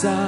싸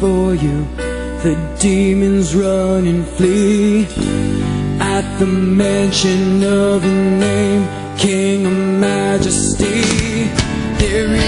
for you. The demons run and flee at the mention of your name, King of Majesty. There is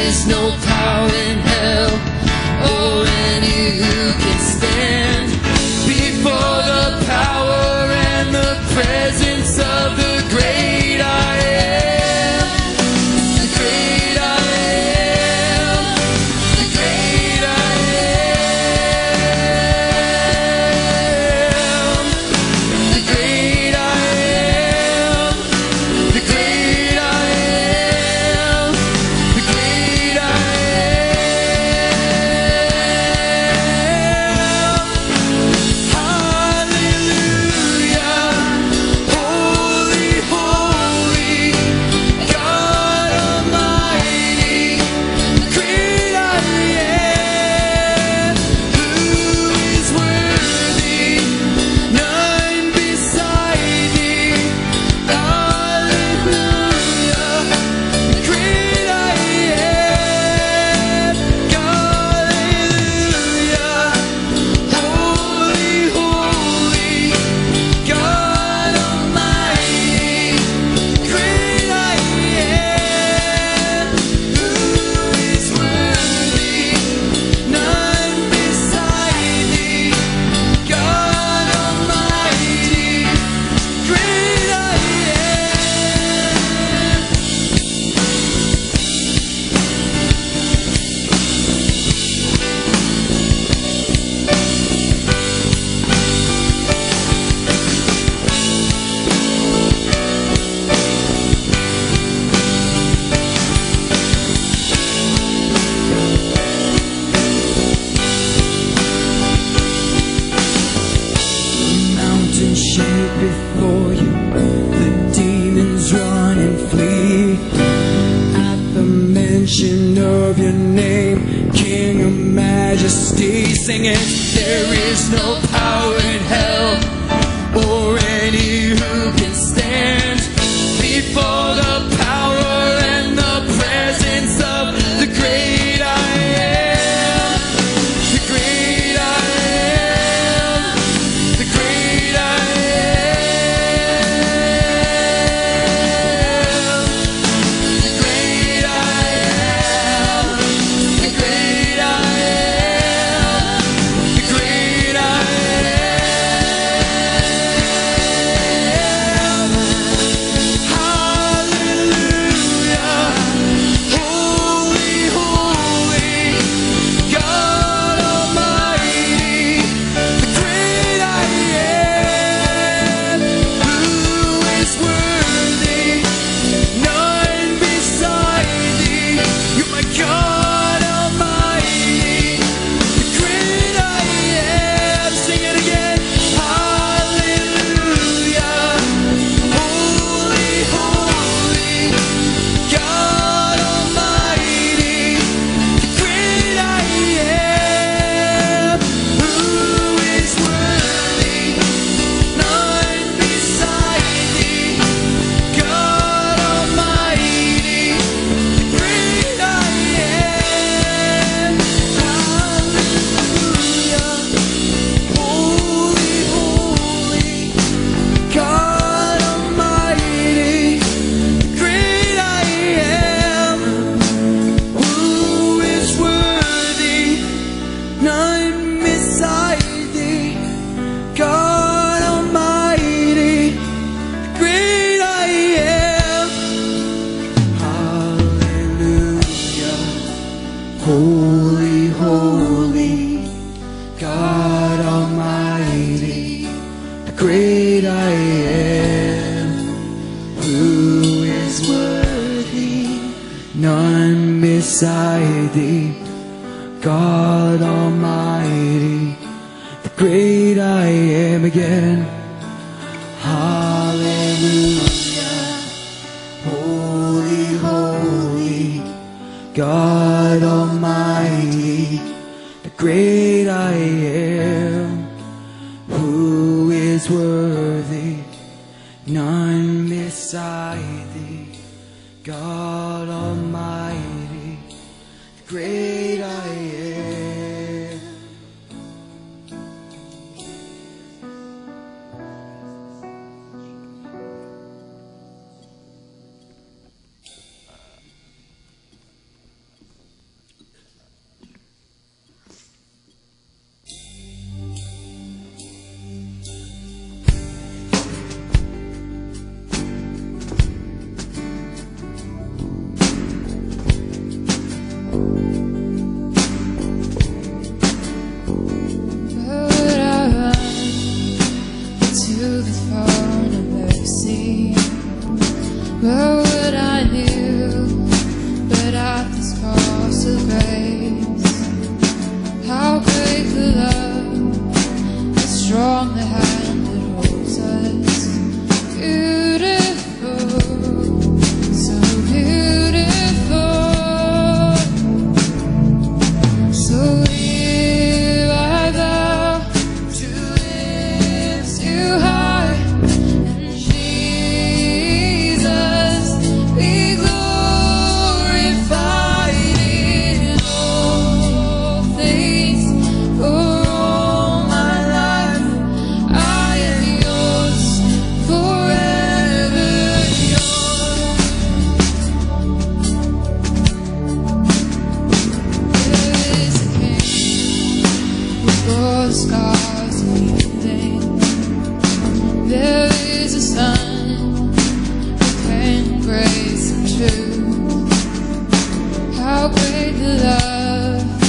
the love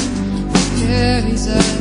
that carries us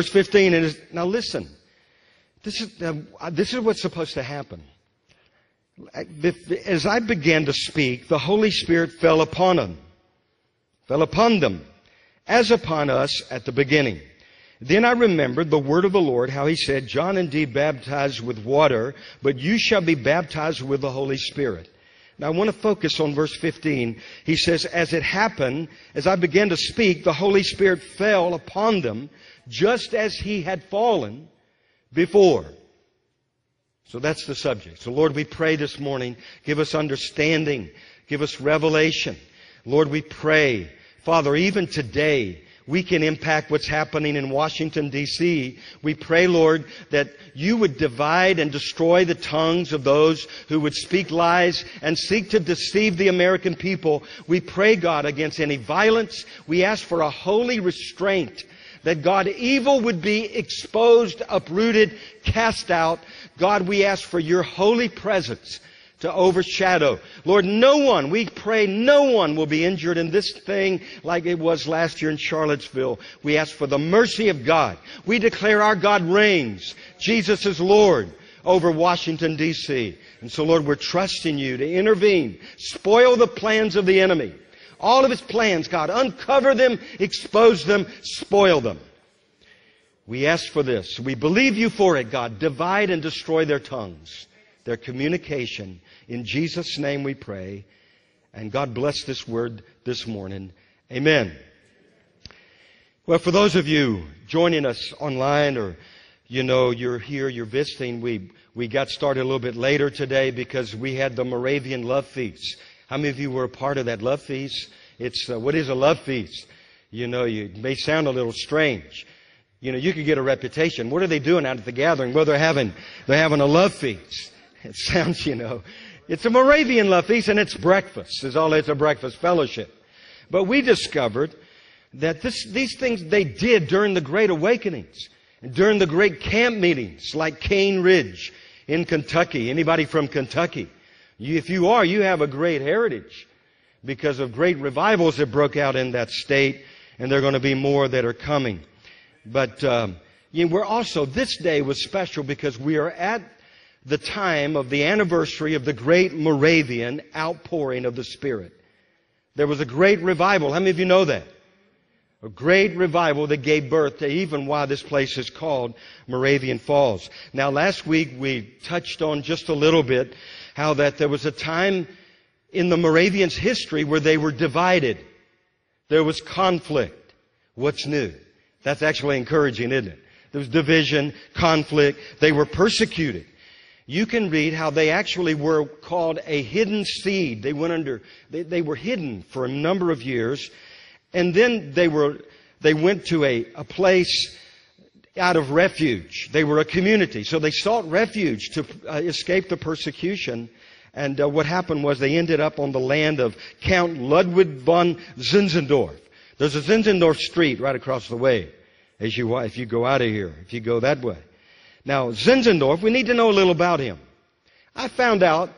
verse 15. And now listen, this is, uh, this is what's supposed to happen. As I began to speak, the Holy Spirit fell upon them, fell upon them, as upon us at the beginning. Then I remembered the word of the Lord, how he said, John indeed baptized with water, but you shall be baptized with the Holy Spirit. Now I want to focus on verse 15. He says, As it happened, as I began to speak, the Holy Spirit fell upon them, just as he had fallen before. So that's the subject. So Lord, we pray this morning, give us understanding, give us revelation. Lord, we pray, Father, even today, we can impact what's happening in Washington, D.C. We pray, Lord, that you would divide and destroy the tongues of those who would speak lies and seek to deceive the American people. We pray, God, against any violence. We ask for a holy restraint that God, evil would be exposed, uprooted, cast out. God, we ask for your holy presence to overshadow. Lord, no one, we pray no one will be injured in this thing like it was last year in Charlottesville. We ask for the mercy of God. We declare our God reigns. Jesus is Lord over Washington, D.C. And so, Lord, we're trusting you to intervene, spoil the plans of the enemy. All of his plans, God, uncover them, expose them, spoil them. We ask for this. We believe you for it, God. Divide and destroy their tongues, their communication. In Jesus' name we pray. And God bless this word this morning. Amen. Well, for those of you joining us online or, you know, you're here, you're visiting, we, we got started a little bit later today because we had the Moravian Love Feast. How many of you were a part of that love feast? It's, uh, what is a love feast? You know, you it may sound a little strange. You know, you could get a reputation. What are they doing out at the gathering? Well, they're having, they're having a love feast. It sounds, you know, it's a Moravian love feast and it's breakfast. It's all, it's a breakfast fellowship. But we discovered that this, these things they did during the Great Awakenings and during the great camp meetings like Cane Ridge in Kentucky. Anybody from Kentucky? You, if you are, you have a great heritage because of great revivals that broke out in that state, and there are going to be more that are coming. But um, you know, we're also, this day was special because we are at the time of the anniversary of the great Moravian outpouring of the Spirit. There was a great revival. How many of you know that? A great revival that gave birth to even why this place is called Moravian Falls. Now last week we touched on just a little bit how that there was a time in the Moravians' history where they were divided. There was conflict. What's new? That's actually encouraging, isn't it? There was division, conflict. They were persecuted. You can read how they actually were called a hidden seed. They went under, they, they were hidden for a number of years. And then they were, they went to a, a place out of refuge. They were a community. So they sought refuge to uh, escape the persecution. And uh, what happened was they ended up on the land of Count Ludwig von Zinzendorf. There's a Zinzendorf street right across the way as you, if you go out of here, if you go that way. Now, Zinzendorf, we need to know a little about him. I found out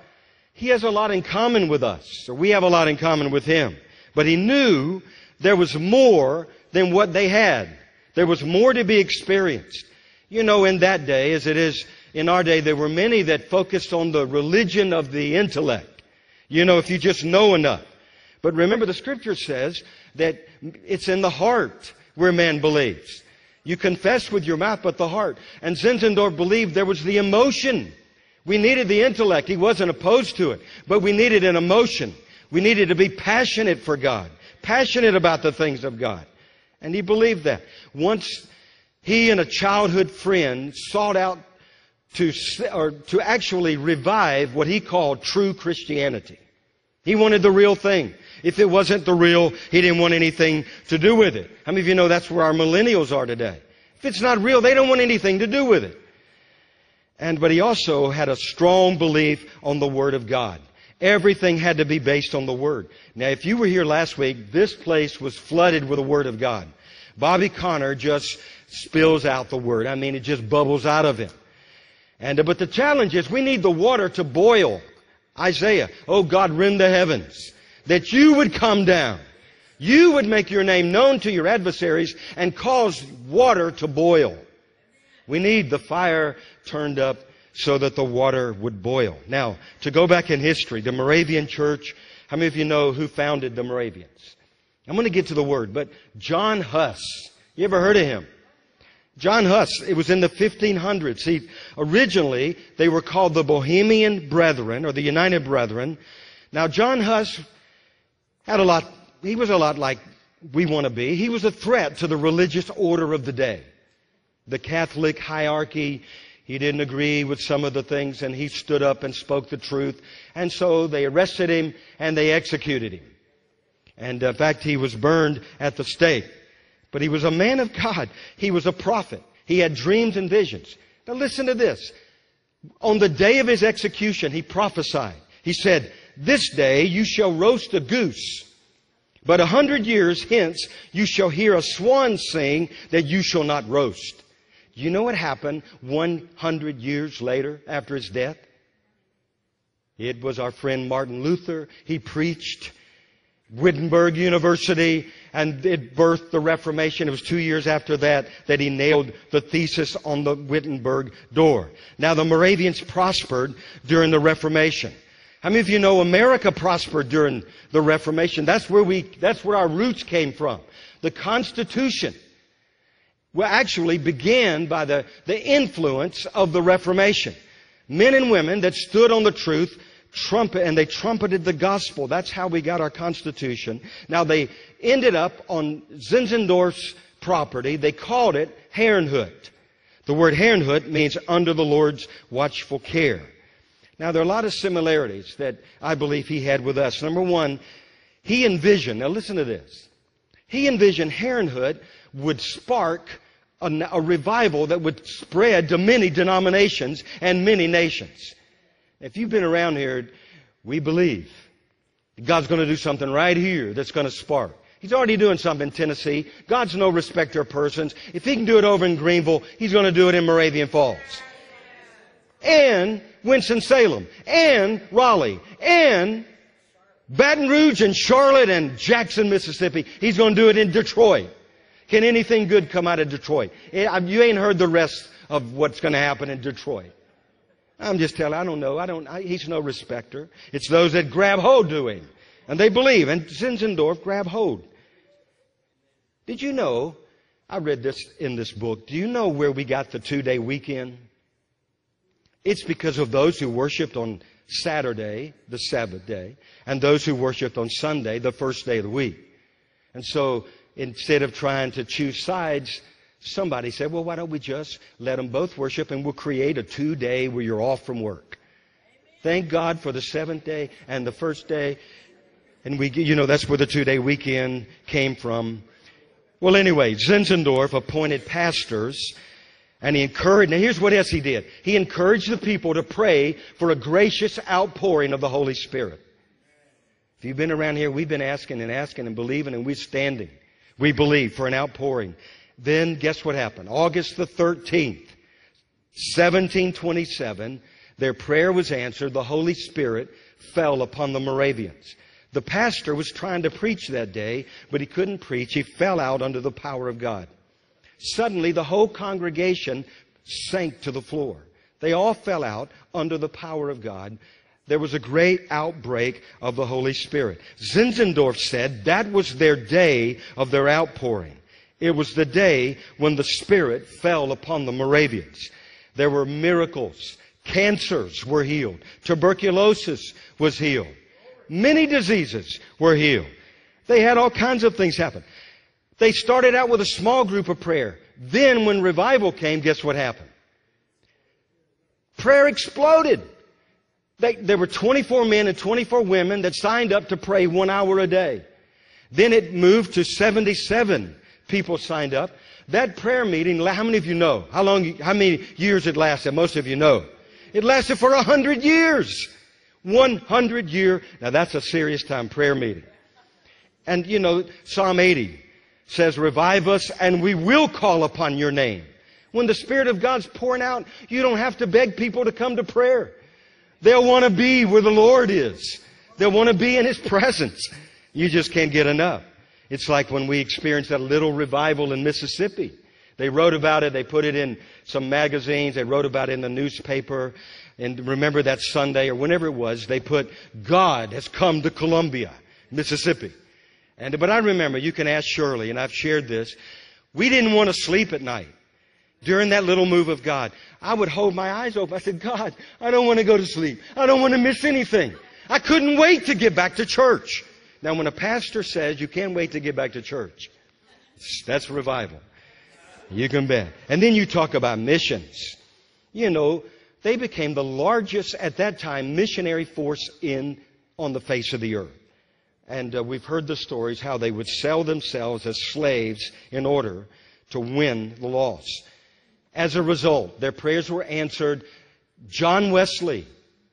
he has a lot in common with us, or we have a lot in common with him. But he knew there was more than what they had. There was more to be experienced. You know, in that day, as it is in our day, there were many that focused on the religion of the intellect. You know, if you just know enough. But remember, the scripture says that it's in the heart where man believes. You confess with your mouth, but the heart. And Zinzendorf believed there was the emotion. We needed the intellect. He wasn't opposed to it. But we needed an emotion. We needed to be passionate for God. Passionate about the things of God. And he believed that. Once he and a childhood friend sought out to, or to actually revive what he called true Christianity. He wanted the real thing. If it wasn't the real, he didn't want anything to do with it. How many of you know that's where our millennials are today? If it's not real, they don't want anything to do with it. And, but he also had a strong belief on the Word of God. Everything had to be based on the Word. Now, if you were here last week, this place was flooded with the Word of God. Bobby Conner just spills out the Word. I mean, it just bubbles out of him. And, but the challenge is we need the water to boil. Isaiah, oh God, rend the heavens that you would come down. You would make your name known to your adversaries and cause water to boil. We need the fire turned up so that the water would boil. Now, to go back in history, the Moravian church, how many of you know who founded the Moravians? I'm going to get to the word, but John Huss. You ever heard of him? John Huss, it was in the 1500s. See, originally, they were called the Bohemian Brethren, or the United Brethren. Now, John Huss had a lot, he was a lot like we want to be. He was a threat to the religious order of the day. The Catholic hierarchy, he didn't agree with some of the things and he stood up and spoke the truth. And so they arrested him and they executed him. And uh, in fact, he was burned at the stake. But he was a man of God. He was a prophet. He had dreams and visions. Now listen to this. On the day of his execution, he prophesied. He said, this day you shall roast a goose. But a hundred years hence you shall hear a swan sing that you shall not roast. You know what happened 100 years later after his death? It was our friend Martin Luther. He preached Wittenberg University and it birthed the Reformation. It was two years after that that he nailed the thesis on the Wittenberg door. Now the Moravians prospered during the Reformation. How many of you know America prospered during the Reformation? That's where we, that's where our roots came from. The Constitution well, actually began by the, the influence of the Reformation. Men and women that stood on the truth, trumpet, and they trumpeted the gospel. That's how we got our Constitution. Now they ended up on Zinzendorf's property. They called it Herrnhut. The word Herrnhut means under the Lord's watchful care. Now, there are a lot of similarities that I believe he had with us. Number one, he envisioned, now listen to this. He envisioned Herrnhut would spark a, a revival that would spread to many denominations and many nations. If you've been around here, we believe God's going to do something right here that's going to spark. He's already doing something in Tennessee. God's no respecter of persons. If he can do it over in Greenville, he's going to do it in Moravian Falls. And Winston-Salem. And Raleigh. And Baton Rouge and Charlotte and Jackson, Mississippi. He's going to do it in Detroit. Can anything good come out of Detroit? Eh, you ain't heard the rest of what's going to happen in Detroit. I'm just telling, I don't know. I don't, I, he's no respecter. It's those that grab hold to him. And they believe. And Zinzendorf grab hold. Did you know? I read this in this book. Do you know where we got the two day weekend? It's because of those who worshiped on Saturday, the Sabbath day, and those who worshiped on Sunday, the first day of the week. And so instead of trying to choose sides, somebody said, well, why don't we just let them both worship and we'll create a two day where you're off from work. Thank God for the seventh day and the first day. And we, you know, that's where the two day weekend came from. Well, anyway, Zinzendorf appointed pastors and he encouraged, now here's what else he did. He encouraged the people to pray for a gracious outpouring of the Holy Spirit. If you've been around here, we've been asking and asking and believing and we're standing. We believe for an outpouring. Then guess what happened? August the 13th, 1727, their prayer was answered. The Holy Spirit fell upon the Moravians. The pastor was trying to preach that day, but he couldn't preach. He fell out under the power of God. Suddenly, the whole congregation sank to the floor. They all fell out under the power of God. There was a great outbreak of the Holy Spirit. Zinzendorf said that was their day of their outpouring. It was the day when the Spirit fell upon the Moravians. There were miracles. Cancers were healed. Tuberculosis was healed. Many diseases were healed. They had all kinds of things happen. They started out with a small group of prayer. Then when revival came, guess what happened? Prayer exploded. They, there were 24 men and 24 women that signed up to pray one hour a day. Then it moved to 77 people signed up. That prayer meeting, how many of you know? How long, how many years it lasted? Most of you know. It lasted for a hundred years. 100 year. Now that's a serious time prayer meeting. And you know, Psalm 80 says, revive us and we will call upon your name. When the Spirit of God's pouring out, you don't have to beg people to come to prayer. They'll want to be where the Lord is. They'll want to be in His presence. You just can't get enough. It's like when we experienced that little revival in Mississippi. They wrote about it. They put it in some magazines. They wrote about it in the newspaper. And remember that Sunday or whenever it was, they put, God has come to Columbia, Mississippi. And, but I remember, you can ask Shirley, and I've shared this. We didn't want to sleep at night during that little move of God. I would hold my eyes open. I said, God, I don't want to go to sleep. I don't want to miss anything. I couldn't wait to get back to church. Now, when a pastor says you can't wait to get back to church, that's revival. You can bet. And then you talk about missions. You know, they became the largest at that time missionary force in on the face of the earth. And uh, we've heard the stories how they would sell themselves as slaves in order to win the lost. As a result, their prayers were answered. John Wesley,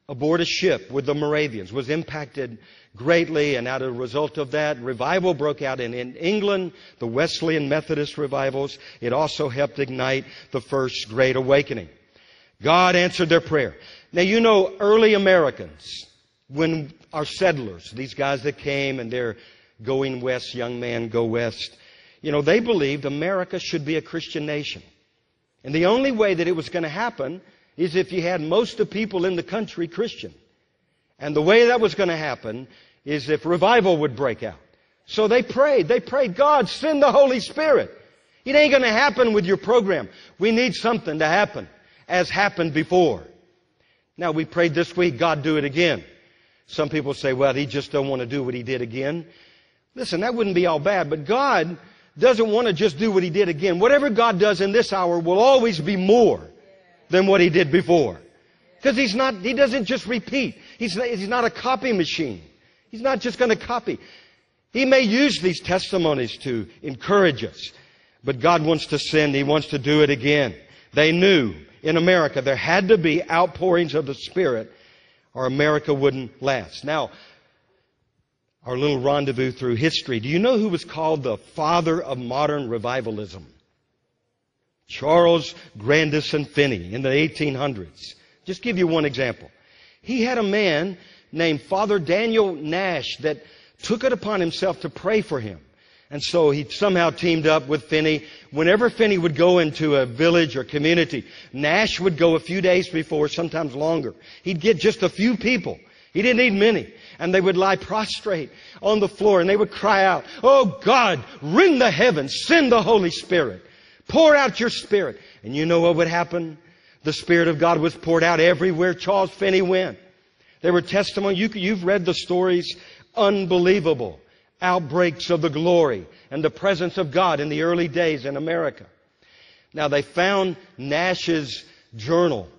aboard a ship with the Moravians, was impacted greatly, and out of the result of that, revival broke out in, in England, the Wesleyan Methodist revivals. It also helped ignite the first Great Awakening. God answered their prayer. Now, you know, early Americans, when our settlers, these guys that came and they're going west, young man, go west, you know, they believed America should be a Christian nation. And the only way that it was going to happen is if you had most of the people in the country Christian. And the way that was going to happen is if revival would break out. So they prayed. They prayed, God, send the Holy Spirit. It ain't going to happen with your program. We need something to happen as happened before. Now we prayed this week, God do it again. Some people say, well, he just don't want to do what he did again. Listen, that wouldn't be all bad, but God doesn't want to just do what he did again. Whatever God does in this hour will always be more than what he did before. Because he's not, he doesn't just repeat. He's not, he's not a copy machine. He's not just going to copy. He may use these testimonies to encourage us, but God wants to send, He wants to do it again. They knew in America there had to be outpourings of the Spirit or America wouldn't last. Now, our little rendezvous through history. Do you know who was called the father of modern revivalism? Charles Grandison Finney in the 1800s. Just give you one example. He had a man named Father Daniel Nash that took it upon himself to pray for him. And so he somehow teamed up with Finney. Whenever Finney would go into a village or community, Nash would go a few days before, sometimes longer. He'd get just a few people. He didn't need many. And they would lie prostrate on the floor and they would cry out, Oh God, ring the heavens, send the Holy Spirit. Pour out your Spirit. And you know what would happen? The Spirit of God was poured out everywhere Charles Finney went. There were testimonies. You, you've read the stories. Unbelievable outbreaks of the glory and the presence of God in the early days in America. Now they found Nash's journal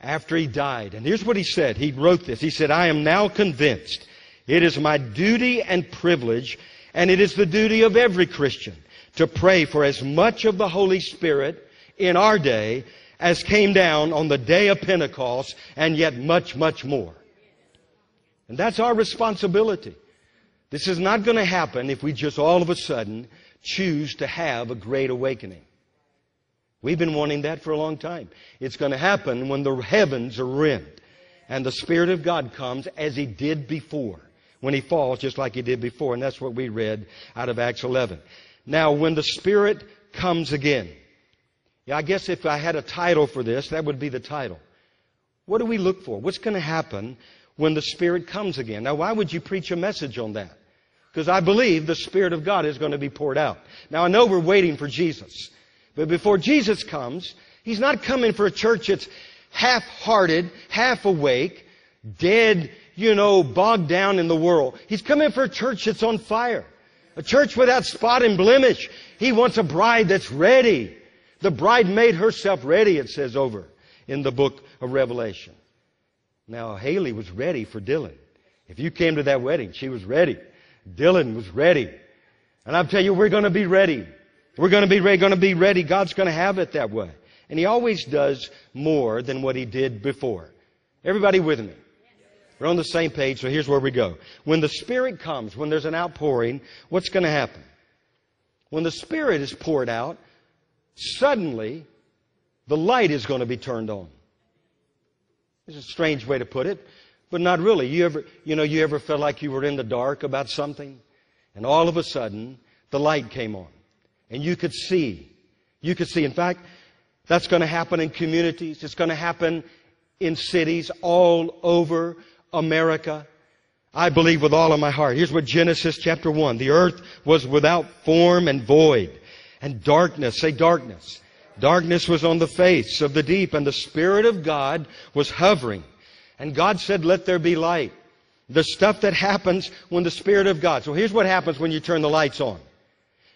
after he died. And here's what he said. He wrote this. He said, I am now convinced it is my duty and privilege, and it is the duty of every Christian to pray for as much of the Holy Spirit in our day as came down on the day of Pentecost, and yet much, much more. And that's our responsibility. This is not going to happen if we just all of a sudden choose to have a great awakening. We've been wanting that for a long time. It's going to happen when the heavens are rent and the Spirit of God comes as He did before. When He falls, just like He did before. And that's what we read out of Acts 11. Now, when the Spirit comes again, yeah, I guess if I had a title for this, that would be the title. What do we look for? What's going to happen when the Spirit comes again? Now, why would you preach a message on that? Because I believe the Spirit of God is going to be poured out. Now, I know we're waiting for Jesus. But before Jesus comes, He's not coming for a church that's half-hearted, half awake, dead, you know, bogged down in the world. He's coming for a church that's on fire. A church without spot and blemish. He wants a bride that's ready. The bride made herself ready, it says over in the book of Revelation. Now, Haley was ready for Dylan. If you came to that wedding, she was ready. Dylan was ready. And I'll tell you, we're going to be ready. We're going to be ready, going to be ready. God's going to have it that way. And He always does more than what He did before. Everybody with me? We're on the same page, so here's where we go. When the Spirit comes, when there's an outpouring, what's going to happen? When the Spirit is poured out, suddenly the light is going to be turned on. It's a strange way to put it, but not really. You ever, you know, you ever felt like you were in the dark about something, and all of a sudden the light came on, and you could see. You could see. In fact, that's going to happen in communities. It's going to happen in cities all over America. I believe with all of my heart. Here's what Genesis chapter 1. The earth was without form and void. And darkness, say darkness. Darkness was on the face of the deep and the Spirit of God was hovering. And God said, let there be light. The stuff that happens when the Spirit of God. So here's what happens when you turn the lights on.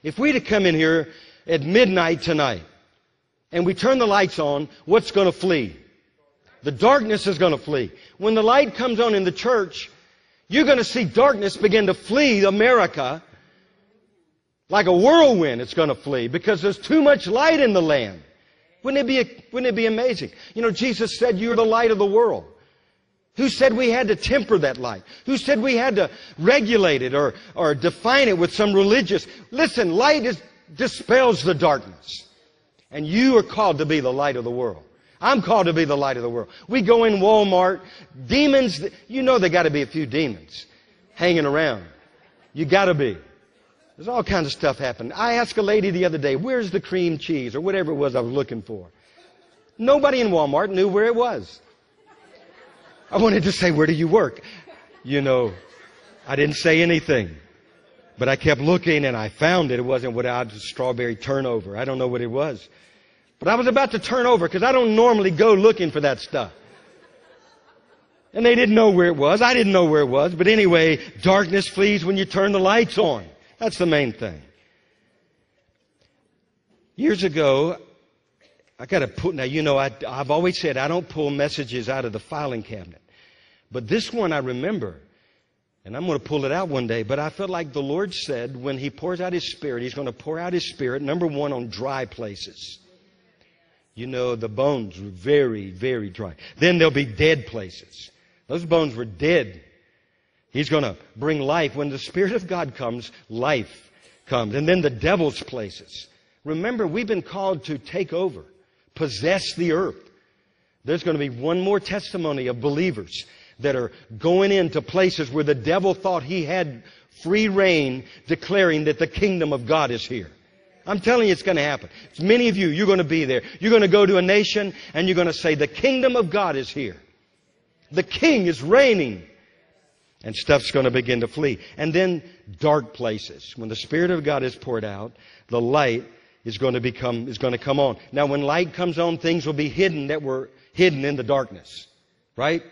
If we to come in here at midnight tonight and we turn the lights on, what's going to flee? The darkness is going to flee. When the light comes on in the church, you're going to see darkness begin to flee America like a whirlwind. It's going to flee because there's too much light in the land. Wouldn't it be, wouldn't it be amazing? You know, Jesus said you're the light of the world. Who said we had to temper that light? Who said we had to regulate it or, or define it with some religious? Listen, light is, dispels the darkness. And you are called to be the light of the world. I'm called to be the light of the world. We go in Walmart, demons, you know there got to be a few demons hanging around. You got to be. There's all kinds of stuff happening. I asked a lady the other day, where's the cream cheese or whatever it was I was looking for? Nobody in Walmart knew where it was. I wanted to say, where do you work? You know, I didn't say anything. But I kept looking and I found it. It wasn't what I was strawberry turnover. I don't know what it was. But I was about to turn over because I don't normally go looking for that stuff. And they didn't know where it was. I didn't know where it was. But anyway, darkness flees when you turn the lights on. That's the main thing. Years ago, I got to put, now you know, I, I've always said I don't pull messages out of the filing cabinet. But this one I remember, and I'm going to pull it out one day, but I felt like the Lord said when He pours out His Spirit, He's going to pour out His Spirit, number one, on dry places. You know, the bones were very, very dry. Then there'll be dead places. Those bones were dead. He's going to bring life. When the Spirit of God comes, life comes. And then the devil's places. Remember, we've been called to take over, possess the earth. There's going to be one more testimony of believers that are going into places where the devil thought he had free reign, declaring that the kingdom of God is here. I'm telling you it's going to happen. Many of you, you're going to be there. You're going to go to a nation and you're going to say, the kingdom of God is here. The king is reigning. And stuff's going to begin to flee. And then dark places. When the Spirit of God is poured out, the light is going to become, is going to come on. Now when light comes on, things will be hidden that were hidden in the darkness. Right?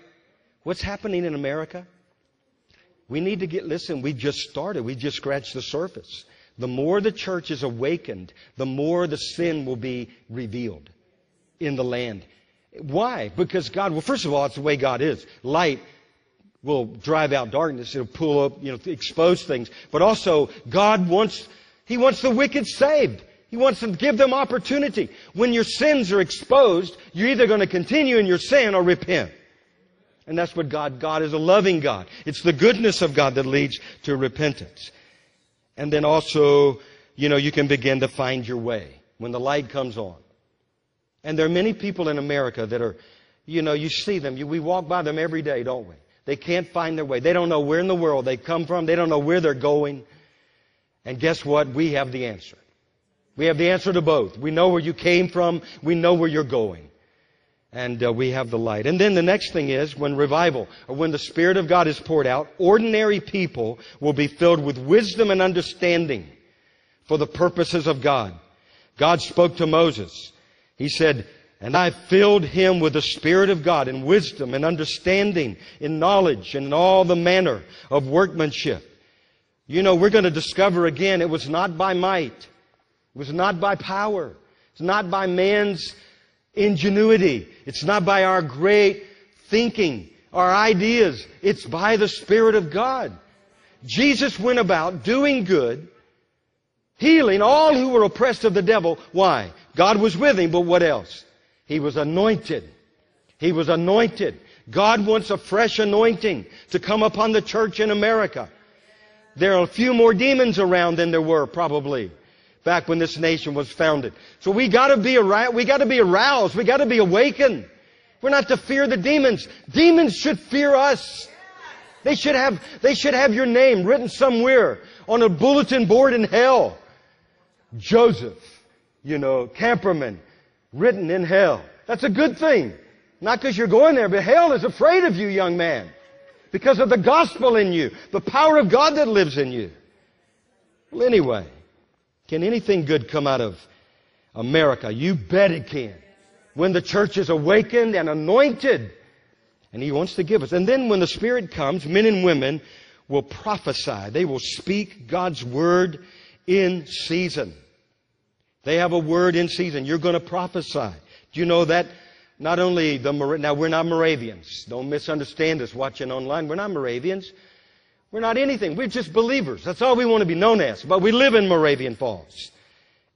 What's happening in America? We need to get, listen, we just started. We just scratched the surface. The more the church is awakened, the more the sin will be revealed in the land. Why? Because God, well, first of all, it's the way God is. Light will drive out darkness. It'll pull up, you know, expose things. But also, God wants, He wants the wicked saved. He wants to give them opportunity. When your sins are exposed, you're either going to continue in your sin or repent. And that's what God, God is a loving God. It's the goodness of God that leads to repentance. And then also, you know, you can begin to find your way when the light comes on. And there are many people in America that are, you know, you see them. You, we walk by them every day, don't we? They can't find their way. They don't know where in the world they come from. They don't know where they're going. And guess what? We have the answer. We have the answer to both. We know where you came from. We know where you're going and uh, we have the light. And then the next thing is when revival, or when the Spirit of God is poured out, ordinary people will be filled with wisdom and understanding for the purposes of God. God spoke to Moses. He said, and I filled him with the Spirit of God in wisdom and understanding, in knowledge, and in all the manner of workmanship. You know, we're going to discover again, it was not by might. It was not by power. It's not by man's ingenuity. It's not by our great thinking, our ideas. It's by the Spirit of God. Jesus went about doing good, healing all who were oppressed of the devil. Why? God was with him, but what else? He was anointed. He was anointed. God wants a fresh anointing to come upon the church in America. There are a few more demons around than there were probably back when this nation was founded. So we gotta be aroused, we gotta be aroused, we gotta be awakened. We're not to fear the demons. Demons should fear us. They should have, they should have your name written somewhere on a bulletin board in hell. Joseph, you know, Camperman, written in hell. That's a good thing. Not because you're going there, but hell is afraid of you, young man. Because of the gospel in you, the power of God that lives in you. Well, anyway, can anything good come out of America? You bet it can. When the church is awakened and anointed, and He wants to give us. And then when the Spirit comes, men and women will prophesy. They will speak God's word in season. They have a word in season. You're going to prophesy. Do you know that? Not only the, now we're not Moravians. Don't misunderstand us watching online. We're not Moravians. We're not anything. We're just believers. That's all we want to be known as. But we live in Moravian Falls.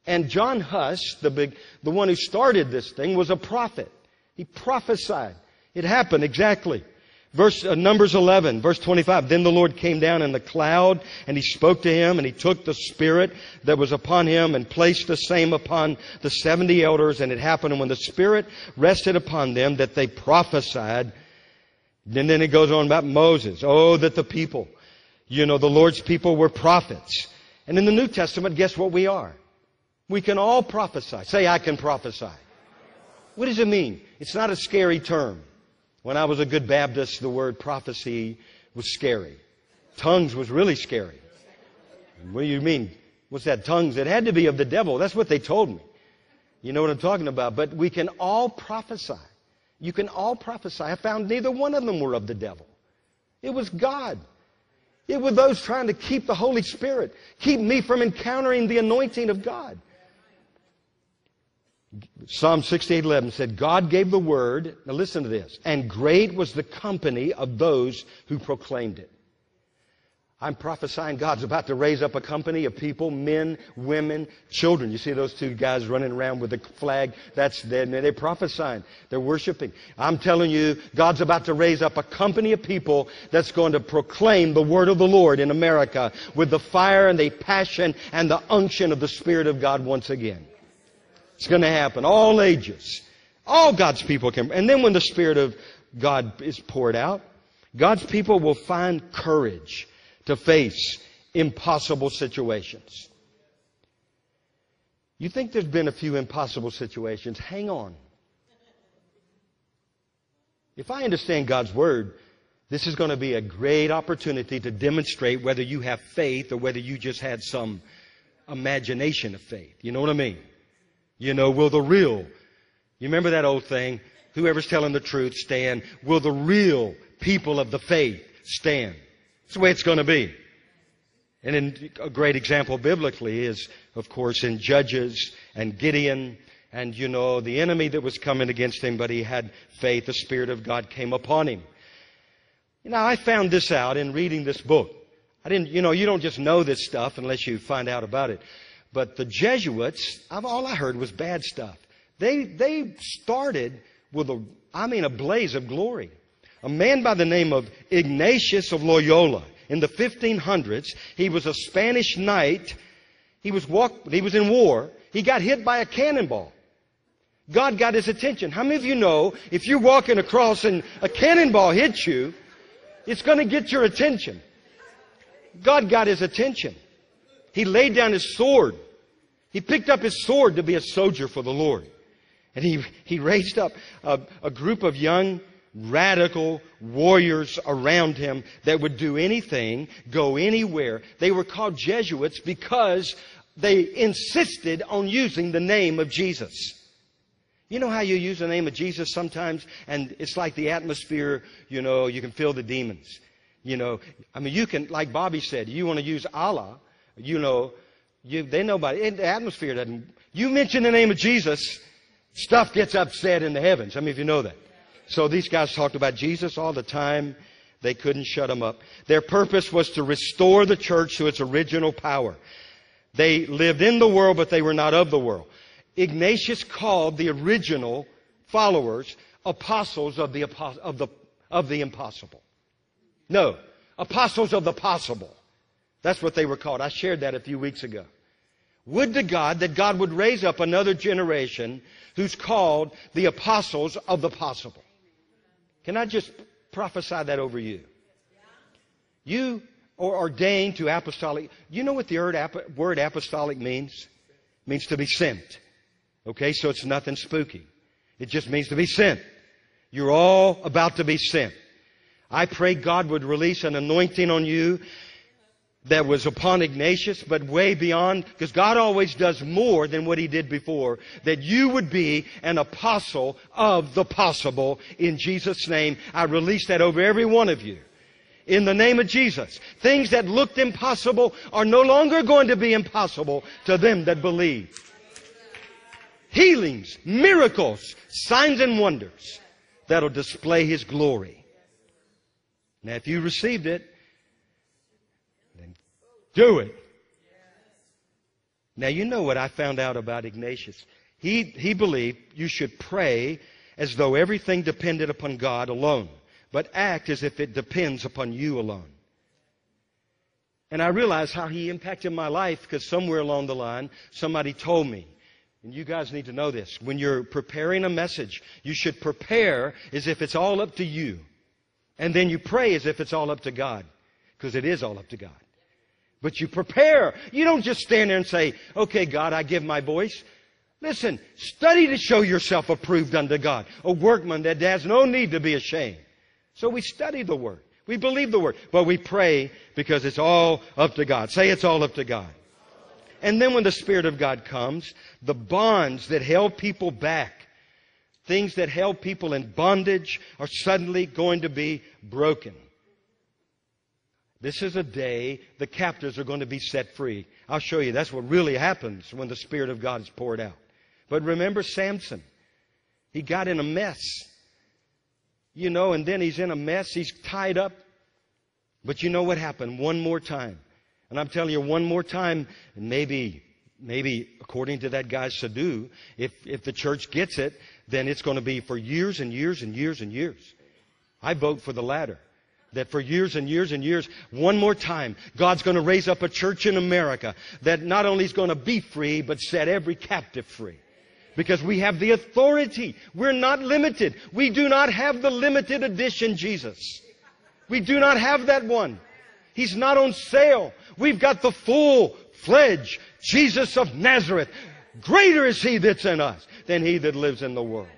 And John Huss, the big, the one who started this thing, was a prophet. He prophesied. It happened exactly. Verse uh, Numbers 11, verse 25. Then the Lord came down in the cloud, and he spoke to him, and he took the spirit that was upon him and placed the same upon the 70 elders. And it happened when the spirit rested upon them that they prophesied. And then it goes on about Moses. Oh, that the people you know, the Lord's people were prophets. And in the New Testament, guess what we are? We can all prophesy. Say, I can prophesy. What does it mean? It's not a scary term. When I was a good Baptist, the word prophecy was scary. Tongues was really scary. What do you mean? What's that? Tongues? It had to be of the devil. That's what they told me. You know what I'm talking about. But we can all prophesy. You can all prophesy. I found neither one of them were of the devil. It was God. It was those trying to keep the Holy Spirit, keep me from encountering the anointing of God. Psalm 68:11 said, God gave the word, now listen to this, and great was the company of those who proclaimed it. I'm prophesying God's about to raise up a company of people, men, women, children. You see those two guys running around with the flag? That's them. They're prophesying. They're worshiping. I'm telling you, God's about to raise up a company of people that's going to proclaim the word of the Lord in America with the fire and the passion and the unction of the Spirit of God once again. It's going to happen. All ages. All God's people can. And then when the Spirit of God is poured out, God's people will find courage to face impossible situations. You think there's been a few impossible situations? Hang on. If I understand God's Word, this is going to be a great opportunity to demonstrate whether you have faith or whether you just had some imagination of faith. You know what I mean? You know, will the real, you remember that old thing? Whoever's telling the truth, stand. Will the real people of the faith stand? It's the way it's going to be. And in, a great example biblically is, of course, in Judges and Gideon and, you know, the enemy that was coming against him, but he had faith. The Spirit of God came upon him. You know, I found this out in reading this book. I didn't, you know, you don't just know this stuff unless you find out about it. But the Jesuits, all I heard was bad stuff. They, they started with a, I mean, a blaze of glory a man by the name of Ignatius of Loyola. In the 1500s, he was a Spanish knight. He was walk, he was in war. He got hit by a cannonball. God got his attention. How many of you know if you're walking across and a cannonball hits you, it's going to get your attention? God got his attention. He laid down his sword. He picked up his sword to be a soldier for the Lord. And he, he raised up a, a group of young radical warriors around him that would do anything, go anywhere. They were called Jesuits because they insisted on using the name of Jesus. You know how you use the name of Jesus sometimes and it's like the atmosphere, you know, you can feel the demons. You know, I mean, you can, like Bobby said, you want to use Allah, you know, you, they know about. The atmosphere doesn't, you mention the name of Jesus, stuff gets upset in the heavens. I mean, if you know that. So these guys talked about Jesus all the time. They couldn't shut him up. Their purpose was to restore the church to its original power. They lived in the world, but they were not of the world. Ignatius called the original followers apostles of the, of the, of the impossible. No, apostles of the possible. That's what they were called. I shared that a few weeks ago. Would to God that God would raise up another generation who's called the apostles of the possible. Can I just prophesy that over you? You are ordained to apostolic. You know what the word apostolic means? It means to be sent. Okay, so it's nothing spooky. It just means to be sent. You're all about to be sent. I pray God would release an anointing on you that was upon Ignatius, but way beyond, because God always does more than what he did before, that you would be an apostle of the possible in Jesus' name. I release that over every one of you. In the name of Jesus. Things that looked impossible are no longer going to be impossible to them that believe. Healings, miracles, signs and wonders that'll display His glory. Now if you received it, do it. Now, you know what I found out about Ignatius. He, he believed you should pray as though everything depended upon God alone, but act as if it depends upon you alone. And I realized how he impacted my life because somewhere along the line, somebody told me, and you guys need to know this, when you're preparing a message, you should prepare as if it's all up to you. And then you pray as if it's all up to God, because it is all up to God. But you prepare. You don't just stand there and say, okay, God, I give my voice. Listen, study to show yourself approved unto God, a workman that has no need to be ashamed. So we study the Word. We believe the Word. But we pray because it's all up to God. Say it's all up to God. And then when the Spirit of God comes, the bonds that held people back, things that held people in bondage, are suddenly going to be broken. This is a day the captives are going to be set free. I'll show you. That's what really happens when the Spirit of God is poured out. But remember Samson. He got in a mess. You know, and then he's in a mess. He's tied up But you know what happened? One more time. And I'm telling you, one more time, maybe, maybe according to that guy Sadhu, if, if the church gets it, then it's going to be for years and years and years and years. I vote for the latter. That for years and years and years, one more time, God's going to raise up a church in America that not only is going to be free, but set every captive free. Because we have the authority. We're not limited. We do not have the limited edition Jesus. We do not have that one. He's not on sale. We've got the full fledged Jesus of Nazareth. Greater is He that's in us than He that lives in the world.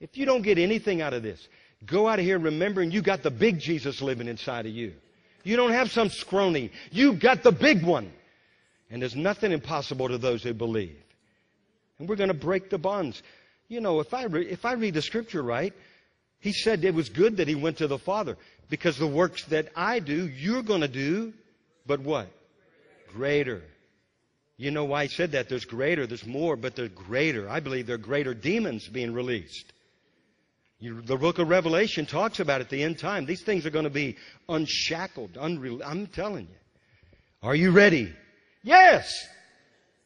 If you don't get anything out of this, go out of here remembering you got the big Jesus living inside of you. You don't have some scrawny. You got the big one. And there's nothing impossible to those who believe. And we're going to break the bonds. You know, if I, re- if I read the scripture right, he said it was good that he went to the Father because the works that I do, you're going to do, but what? Greater. You know why he said that? There's greater, there's more, but there's greater. I believe there are greater demons being released. The book of Revelation talks about at the end time. These things are going to be unshackled. I'm telling you. Are you ready? Yes.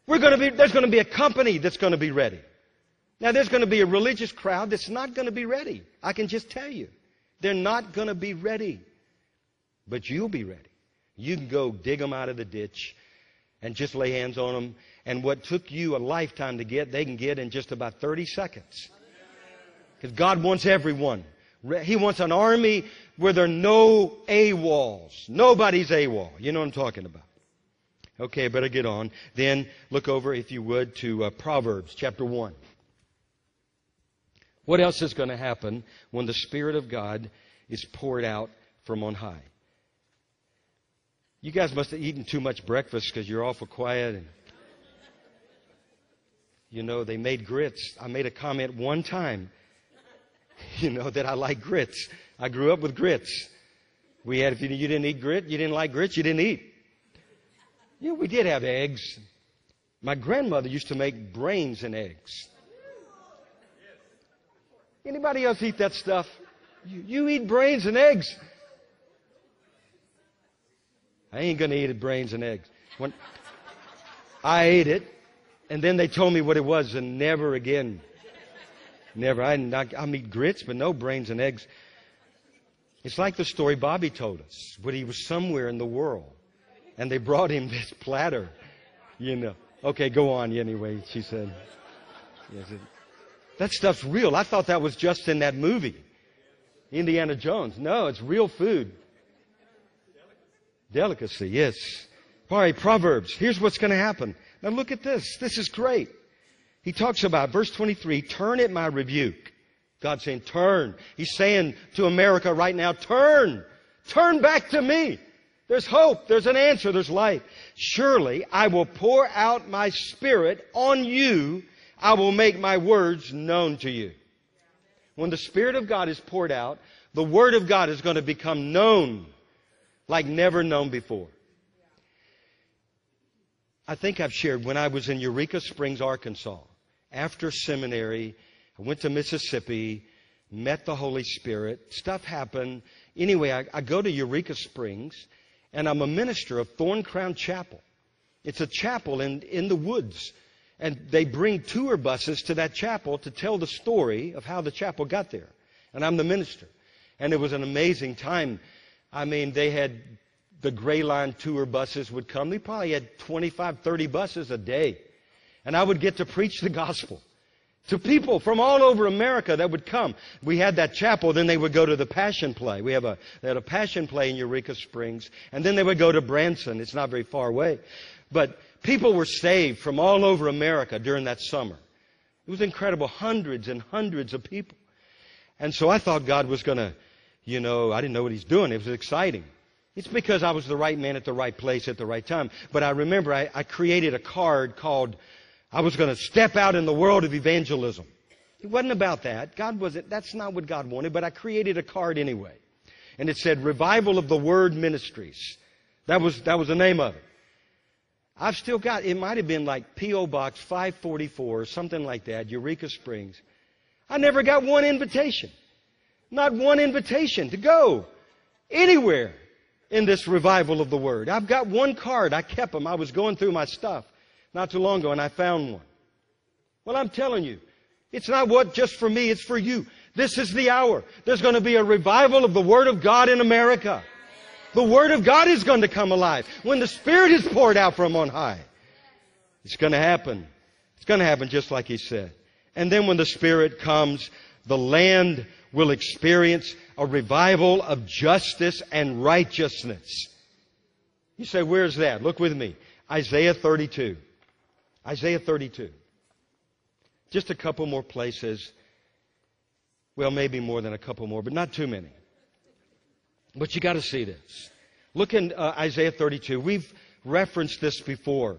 We're going to be, there's going to be a company that's going to be ready. Now, there's going to be a religious crowd that's not going to be ready. I can just tell you. They're not going to be ready. But you'll be ready. You can go dig them out of the ditch and just lay hands on them. And what took you a lifetime to get, they can get in just about 30 seconds. Because God wants everyone. He wants an army where there are no AWOLs. Nobody's AWOL. You know what I'm talking about. Okay, better get on. Then look over, if you would, to uh, Proverbs chapter 1. What else is going to happen when the Spirit of God is poured out from on high? You guys must have eaten too much breakfast because you're awful quiet. And, you know, they made grits. I made a comment one time, you know, that I like grits. I grew up with grits. We had, if you, didn't eat grit, you didn't like grits, you didn't eat. Yeah, we did have eggs. My grandmother used to make brains and eggs. Anybody else eat that stuff? You, you eat brains and eggs. I ain't going to eat brains and eggs. When I ate it, and then they told me what it was, and never again. Never. I, I, I eat grits, but no brains and eggs. It's like the story Bobby told us when he was somewhere in the world and they brought him this platter, you know. Okay, go on anyway, she said. That stuff's real. I thought that was just in that movie, Indiana Jones. No, it's real food. Delicacy, yes. All right, Proverbs. Here's what's going to happen. Now look at this. This is great. He talks about, verse 23, turn at my rebuke. God's saying, turn. He's saying to America right now, turn. Turn back to me. There's hope. There's an answer. There's life. Surely I will pour out my spirit on you. I will make my words known to you. When the Spirit of God is poured out, the Word of God is going to become known like never known before. I think I've shared when I was in Eureka Springs, Arkansas, after seminary, I went to Mississippi, met the Holy Spirit, stuff happened. Anyway, I, I go to Eureka Springs, and I'm a minister of Thorncrown Chapel. It's a chapel in, in the woods. And they bring tour buses to that chapel to tell the story of how the chapel got there. And I'm the minister. And it was an amazing time. I mean, they had the Gray Line tour buses would come. They probably had 25, 30 buses a day. And I would get to preach the gospel to people from all over America that would come. We had that chapel, then they would go to the Passion Play. We have a, they had a Passion Play in Eureka Springs, and then they would go to Branson. It's not very far away. But people were saved from all over America during that summer. It was incredible. Hundreds and hundreds of people. And so I thought God was going to, you know, I didn't know what He's doing. It was exciting. It's because I was the right man at the right place at the right time. But I remember I, I created a card called I was going to step out in the world of evangelism. It wasn't about that. God wasn't, that's not what God wanted, but I created a card anyway. And it said Revival of the Word Ministries. That was, that was the name of it. I've still got, it might have been like P.O. Box 544 or something like that, Eureka Springs. I never got one invitation. Not one invitation to go. anywhere in this revival of the Word. I've got one card. I kept them. I was going through my stuff not too long ago and I found one. Well, I'm telling you, it's not what just for me, it's for you. This is the hour. There's going to be a revival of the Word of God in America. The Word of God is going to come alive when the Spirit is poured out from on high. It's going to happen. It's going to happen just like He said. And then when the Spirit comes, the land will experience a revival of justice and righteousness. You say, where's that? Look with me. Isaiah 32. Isaiah 32. Just a couple more places. Well, maybe more than a couple more, but not too many. But you got to see this. Look in uh, Isaiah 32. We've referenced this before,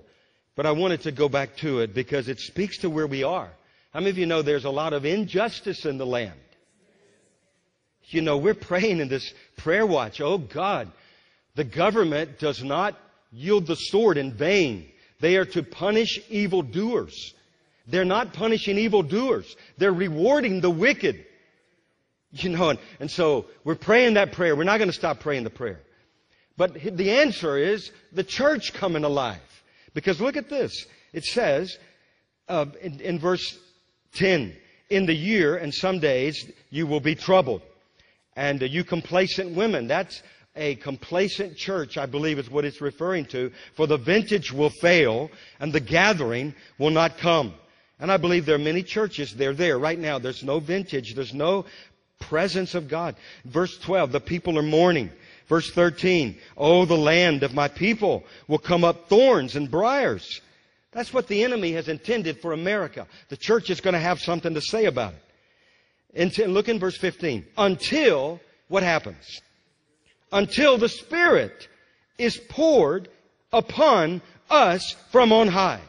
but I wanted to go back to it because it speaks to where we are. How many of you know there's a lot of injustice in the land? You know, we're praying in this prayer watch. Oh God, the government does not yield the sword in vain. They are to punish evildoers. They're not punishing evildoers. They're rewarding the wicked. You know, and, and so we're praying that prayer. We're not going to stop praying the prayer. But the answer is the church coming alive. Because look at this. It says uh, in, in verse 10, in the year and some days you will be troubled. And uh, you complacent women, that's a complacent church, I believe is what it's referring to. For the vintage will fail and the gathering will not come. And I believe there are many churches, they're there right now. There's no vintage. There's no presence of God. Verse 12, the people are mourning. Verse 13, oh, the land of my people will come up thorns and briars. That's what the enemy has intended for America. The church is going to have something to say about it. And look in verse 15. Until, what happens? Until the Spirit is poured upon us from on high.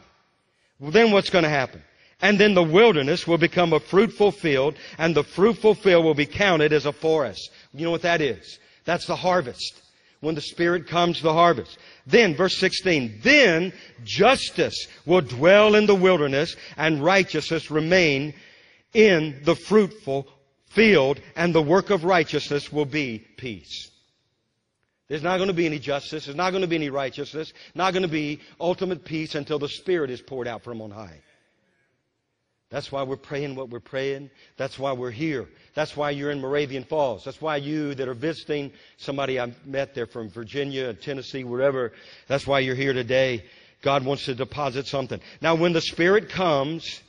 Well, then what's going to happen? And then the wilderness will become a fruitful field, and the fruitful field will be counted as a forest. You know what that is? That's the harvest. When the Spirit comes, the harvest. Then, verse 16, then justice will dwell in the wilderness, and righteousness remain in the fruitful field, and the work of righteousness will be peace. There's not going to be any justice. There's not going to be any righteousness. Not going to be ultimate peace until the Spirit is poured out from on high. That's why we're praying what we're praying. That's why we're here. That's why you're in Moravian Falls. That's why you that are visiting somebody I met there from Virginia, Tennessee, wherever, that's why you're here today. God wants to deposit something. Now, when the Spirit comes,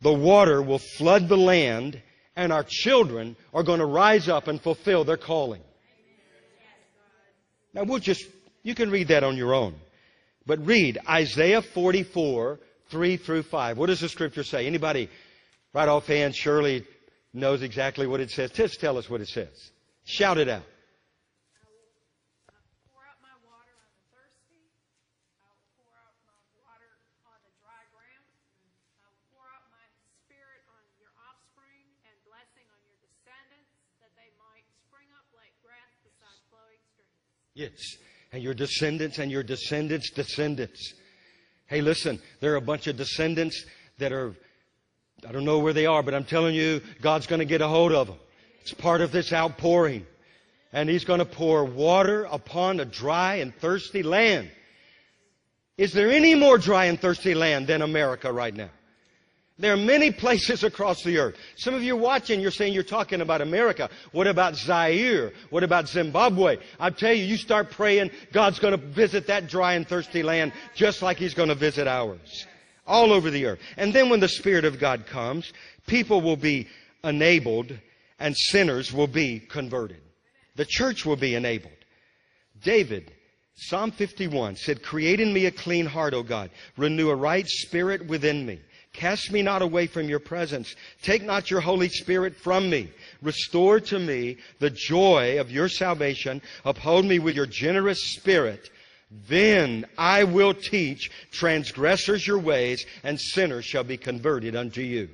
the water will flood the land, and our children are going to rise up and fulfill their calling. Now, we'll just, you can read that on your own. But read Isaiah 44, 3 through 5. What does the scripture say? Anybody right offhand surely knows exactly what it says. Just tell us what it says. Shout it out. Yes. And your descendants and your descendants' descendants. Hey, listen, there are a bunch of descendants that are, I don't know where they are, but I'm telling you, God's going to get a hold of them. It's part of this outpouring. And He's going to pour water upon a dry and thirsty land. Is there any more dry and thirsty land than America right now? There are many places across the earth. Some of you watching, you're saying you're talking about America. What about Zaire? What about Zimbabwe? I tell you, you start praying, God's going to visit that dry and thirsty land just like He's going to visit ours. All over the earth. And then when the Spirit of God comes, people will be enabled and sinners will be converted. The church will be enabled. David, Psalm 51 said, Create in me a clean heart, O God. Renew a right spirit within me. Cast me not away from your presence. Take not your Holy Spirit from me. Restore to me the joy of your salvation. Uphold me with your generous spirit. Then I will teach transgressors your ways, and sinners shall be converted unto you.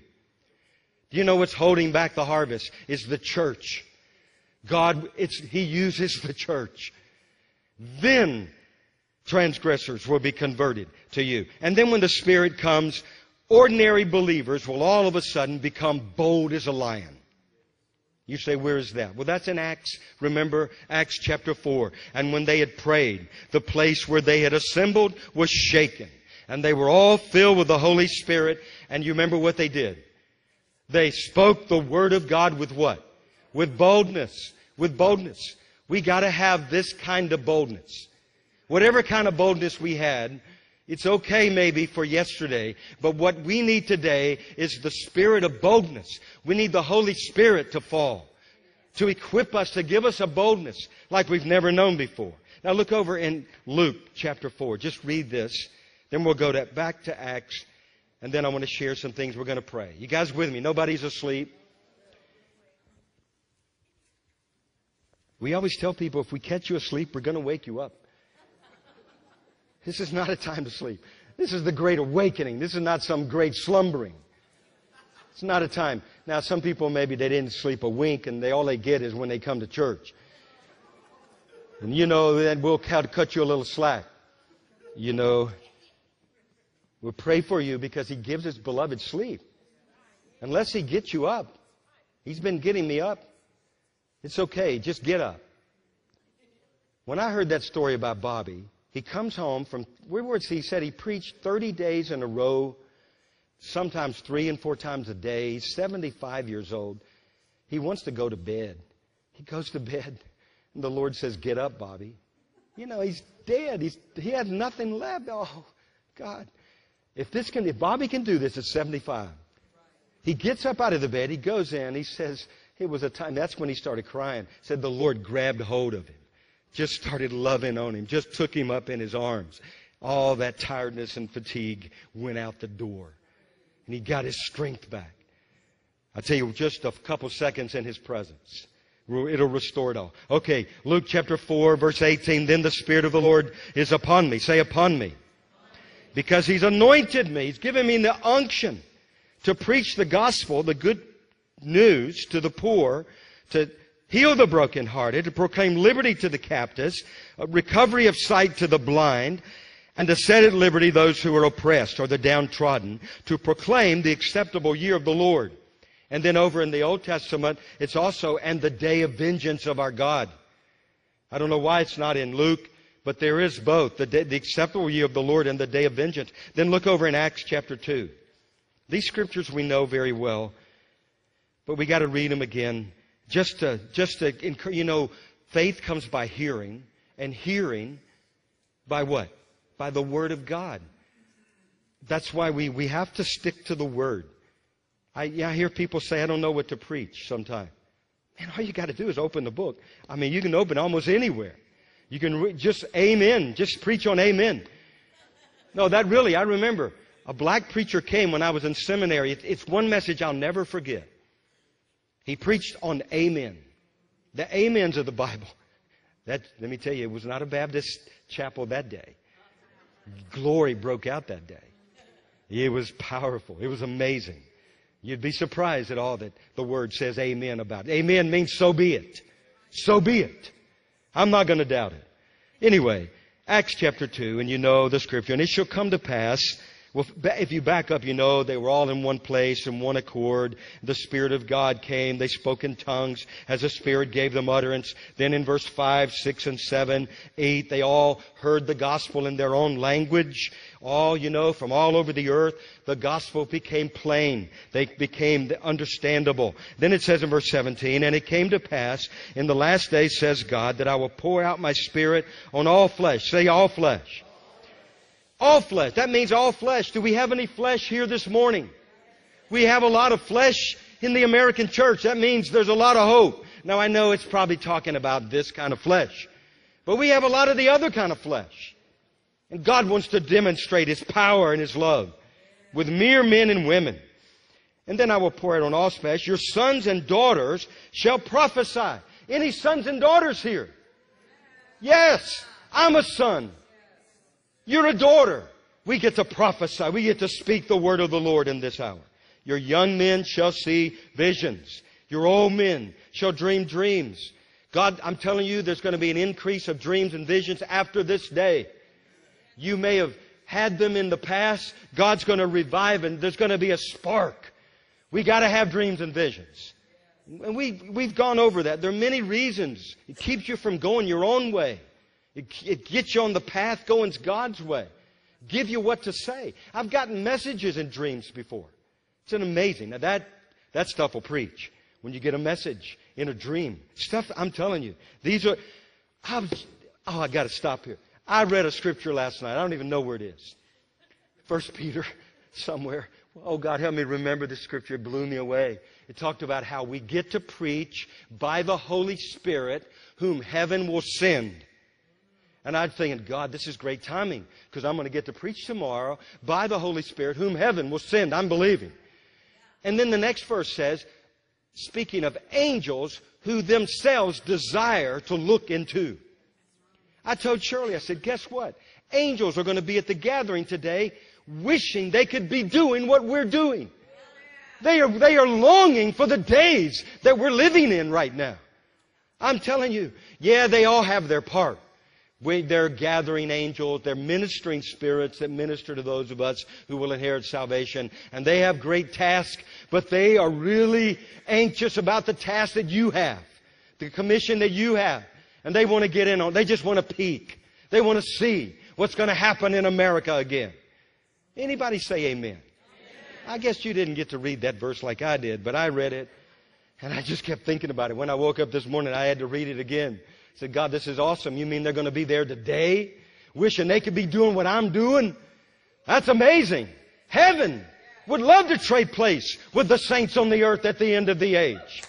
Do you know what's holding back the harvest? Is the church. God, He uses the church. Then transgressors will be converted to you. And then when the Spirit comes, ordinary believers will all of a sudden become bold as a lion. You say, where is that? Well, that's in Acts. Remember Acts chapter 4. And when they had prayed, the place where they had assembled was shaken. And they were all filled with the Holy Spirit. And you remember what they did? They spoke the Word of God with what? With boldness. With boldness. We gotta have this kind of boldness. Whatever kind of boldness we had, it's okay maybe for yesterday, but what we need today is the spirit of boldness. We need the Holy Spirit to fall, to equip us, to give us a boldness like we've never known before. Now look over in Luke chapter 4. Just read this. Then we'll go to, back to Acts. And then I want to share some things. We're going to pray. You guys with me? Nobody's asleep. We always tell people if we catch you asleep, we're going to wake you up. This is not a time to sleep. This is the great awakening. This is not some great slumbering. It's not a time. Now, some people maybe they didn't sleep a wink and they all they get is when they come to church. And you know, then we'll cut you a little slack. You know, we'll pray for you because He gives His beloved sleep. Unless He gets you up. He's been getting me up. It's okay. Just get up. When I heard that story about Bobby, he comes home from, where he said he preached 30 days in a row, sometimes three and four times a day. 75 years old. He wants to go to bed. He goes to bed, and the Lord says, Get up, Bobby. You know, he's dead. He's, he has nothing left. Oh, God. If this can, if Bobby can do this at 75, he gets up out of the bed, he goes in, he says, it was a time, that's when he started crying. Said the Lord grabbed hold of him just started loving on him, just took him up in his arms. All that tiredness and fatigue went out the door. And he got his strength back. I tell you, just a couple seconds in his presence. It'll restore it all. Okay, Luke chapter 4, verse 18. Then the Spirit of the Lord is upon me. Say, upon me. Because He's anointed me. He's given me the unction to preach the gospel, the good news to the poor, to heal the brokenhearted, to proclaim liberty to the captives, uh, recovery of sight to the blind, and to set at liberty those who are oppressed or the downtrodden, to proclaim the acceptable year of the Lord. And then over in the Old Testament, it's also, and the day of vengeance of our God. I don't know why it's not in Luke, but there is both, the, day, the acceptable year of the Lord and the day of vengeance. Then look over in Acts chapter 2. These scriptures we know very well, but we got to read them again just to, just to, you know, faith comes by hearing, and hearing by what? By the Word of God. That's why we, we have to stick to the Word. I, yeah, I hear people say, I don't know what to preach sometimes. Man, all you got to do is open the book. I mean, you can open almost anywhere. You can re- just amen, just preach on amen. No, that really, I remember a black preacher came when I was in seminary. it's one message I'll never forget. He preached on amen. The amens of the Bible. That, let me tell you, it was not a Baptist chapel that day. Glory broke out that day. It was powerful. It was amazing. You'd be surprised at all that the word says amen about. Amen means so be it. So be it. I'm not going to doubt it. Anyway, Acts chapter 2, and you know the scripture, and it shall come to pass well, if you back up, you know they were all in one place, in one accord. The Spirit of God came. They spoke in tongues as the Spirit gave them utterance. Then in verse 5, 6, and 7, 8, they all heard the gospel in their own language. All, you know, from all over the earth, the gospel became plain. They became understandable. Then it says in verse 17, And it came to pass in the last days, says God, that I will pour out my Spirit on all flesh. Say all flesh. All flesh. That means all flesh. Do we have any flesh here this morning? We have a lot of flesh in the American church. That means there's a lot of hope. Now I know it's probably talking about this kind of flesh. But we have a lot of the other kind of flesh. And God wants to demonstrate His power and His love with mere men and women. And then I will pour it on all flesh. Your sons and daughters shall prophesy. Any sons and daughters here? Yes, I'm a son. You're a daughter. We get to prophesy. We get to speak the word of the Lord in this hour. Your young men shall see visions. Your old men shall dream dreams. God, I'm telling you, there's going to be an increase of dreams and visions after this day. You may have had them in the past. God's going to revive and there's going to be a spark. We got to have dreams and visions. And we, we've gone over that. There are many reasons. It keeps you from going your own way. It, it gets you on the path going God's way. Give you what to say. I've gotten messages in dreams before. It's an amazing. Now that, that stuff will preach. When you get a message in a dream. Stuff, I'm telling you. These are, I was, oh, I got to stop here. I read a scripture last night. I don't even know where it is. First Peter, somewhere. Oh, God, help me remember this scripture. It blew me away. It talked about how we get to preach by the Holy Spirit, whom heaven will send. And I'm thinking, God, this is great timing because I'm going to get to preach tomorrow by the Holy Spirit, whom heaven will send. I'm believing. And then the next verse says, speaking of angels who themselves desire to look into. I told Shirley, I said, guess what? Angels are going to be at the gathering today wishing they could be doing what we're doing. They are, they are longing for the days that we're living in right now. I'm telling you, yeah, they all have their part. They're gathering angels. They're ministering spirits that minister to those of us who will inherit salvation. And they have great tasks, but they are really anxious about the task that you have, the commission that you have. And they want to get in on, they just want to peek. They want to see what's going to happen in America again. Anybody say amen? I guess you didn't get to read that verse like I did, but I read it. And I just kept thinking about it. When I woke up this morning, I had to read it again. I said, God, this is awesome. You mean they're going to be there today? Wishing they could be doing what I'm doing? That's amazing. Heaven would love to trade place with the saints on the earth at the end of the age.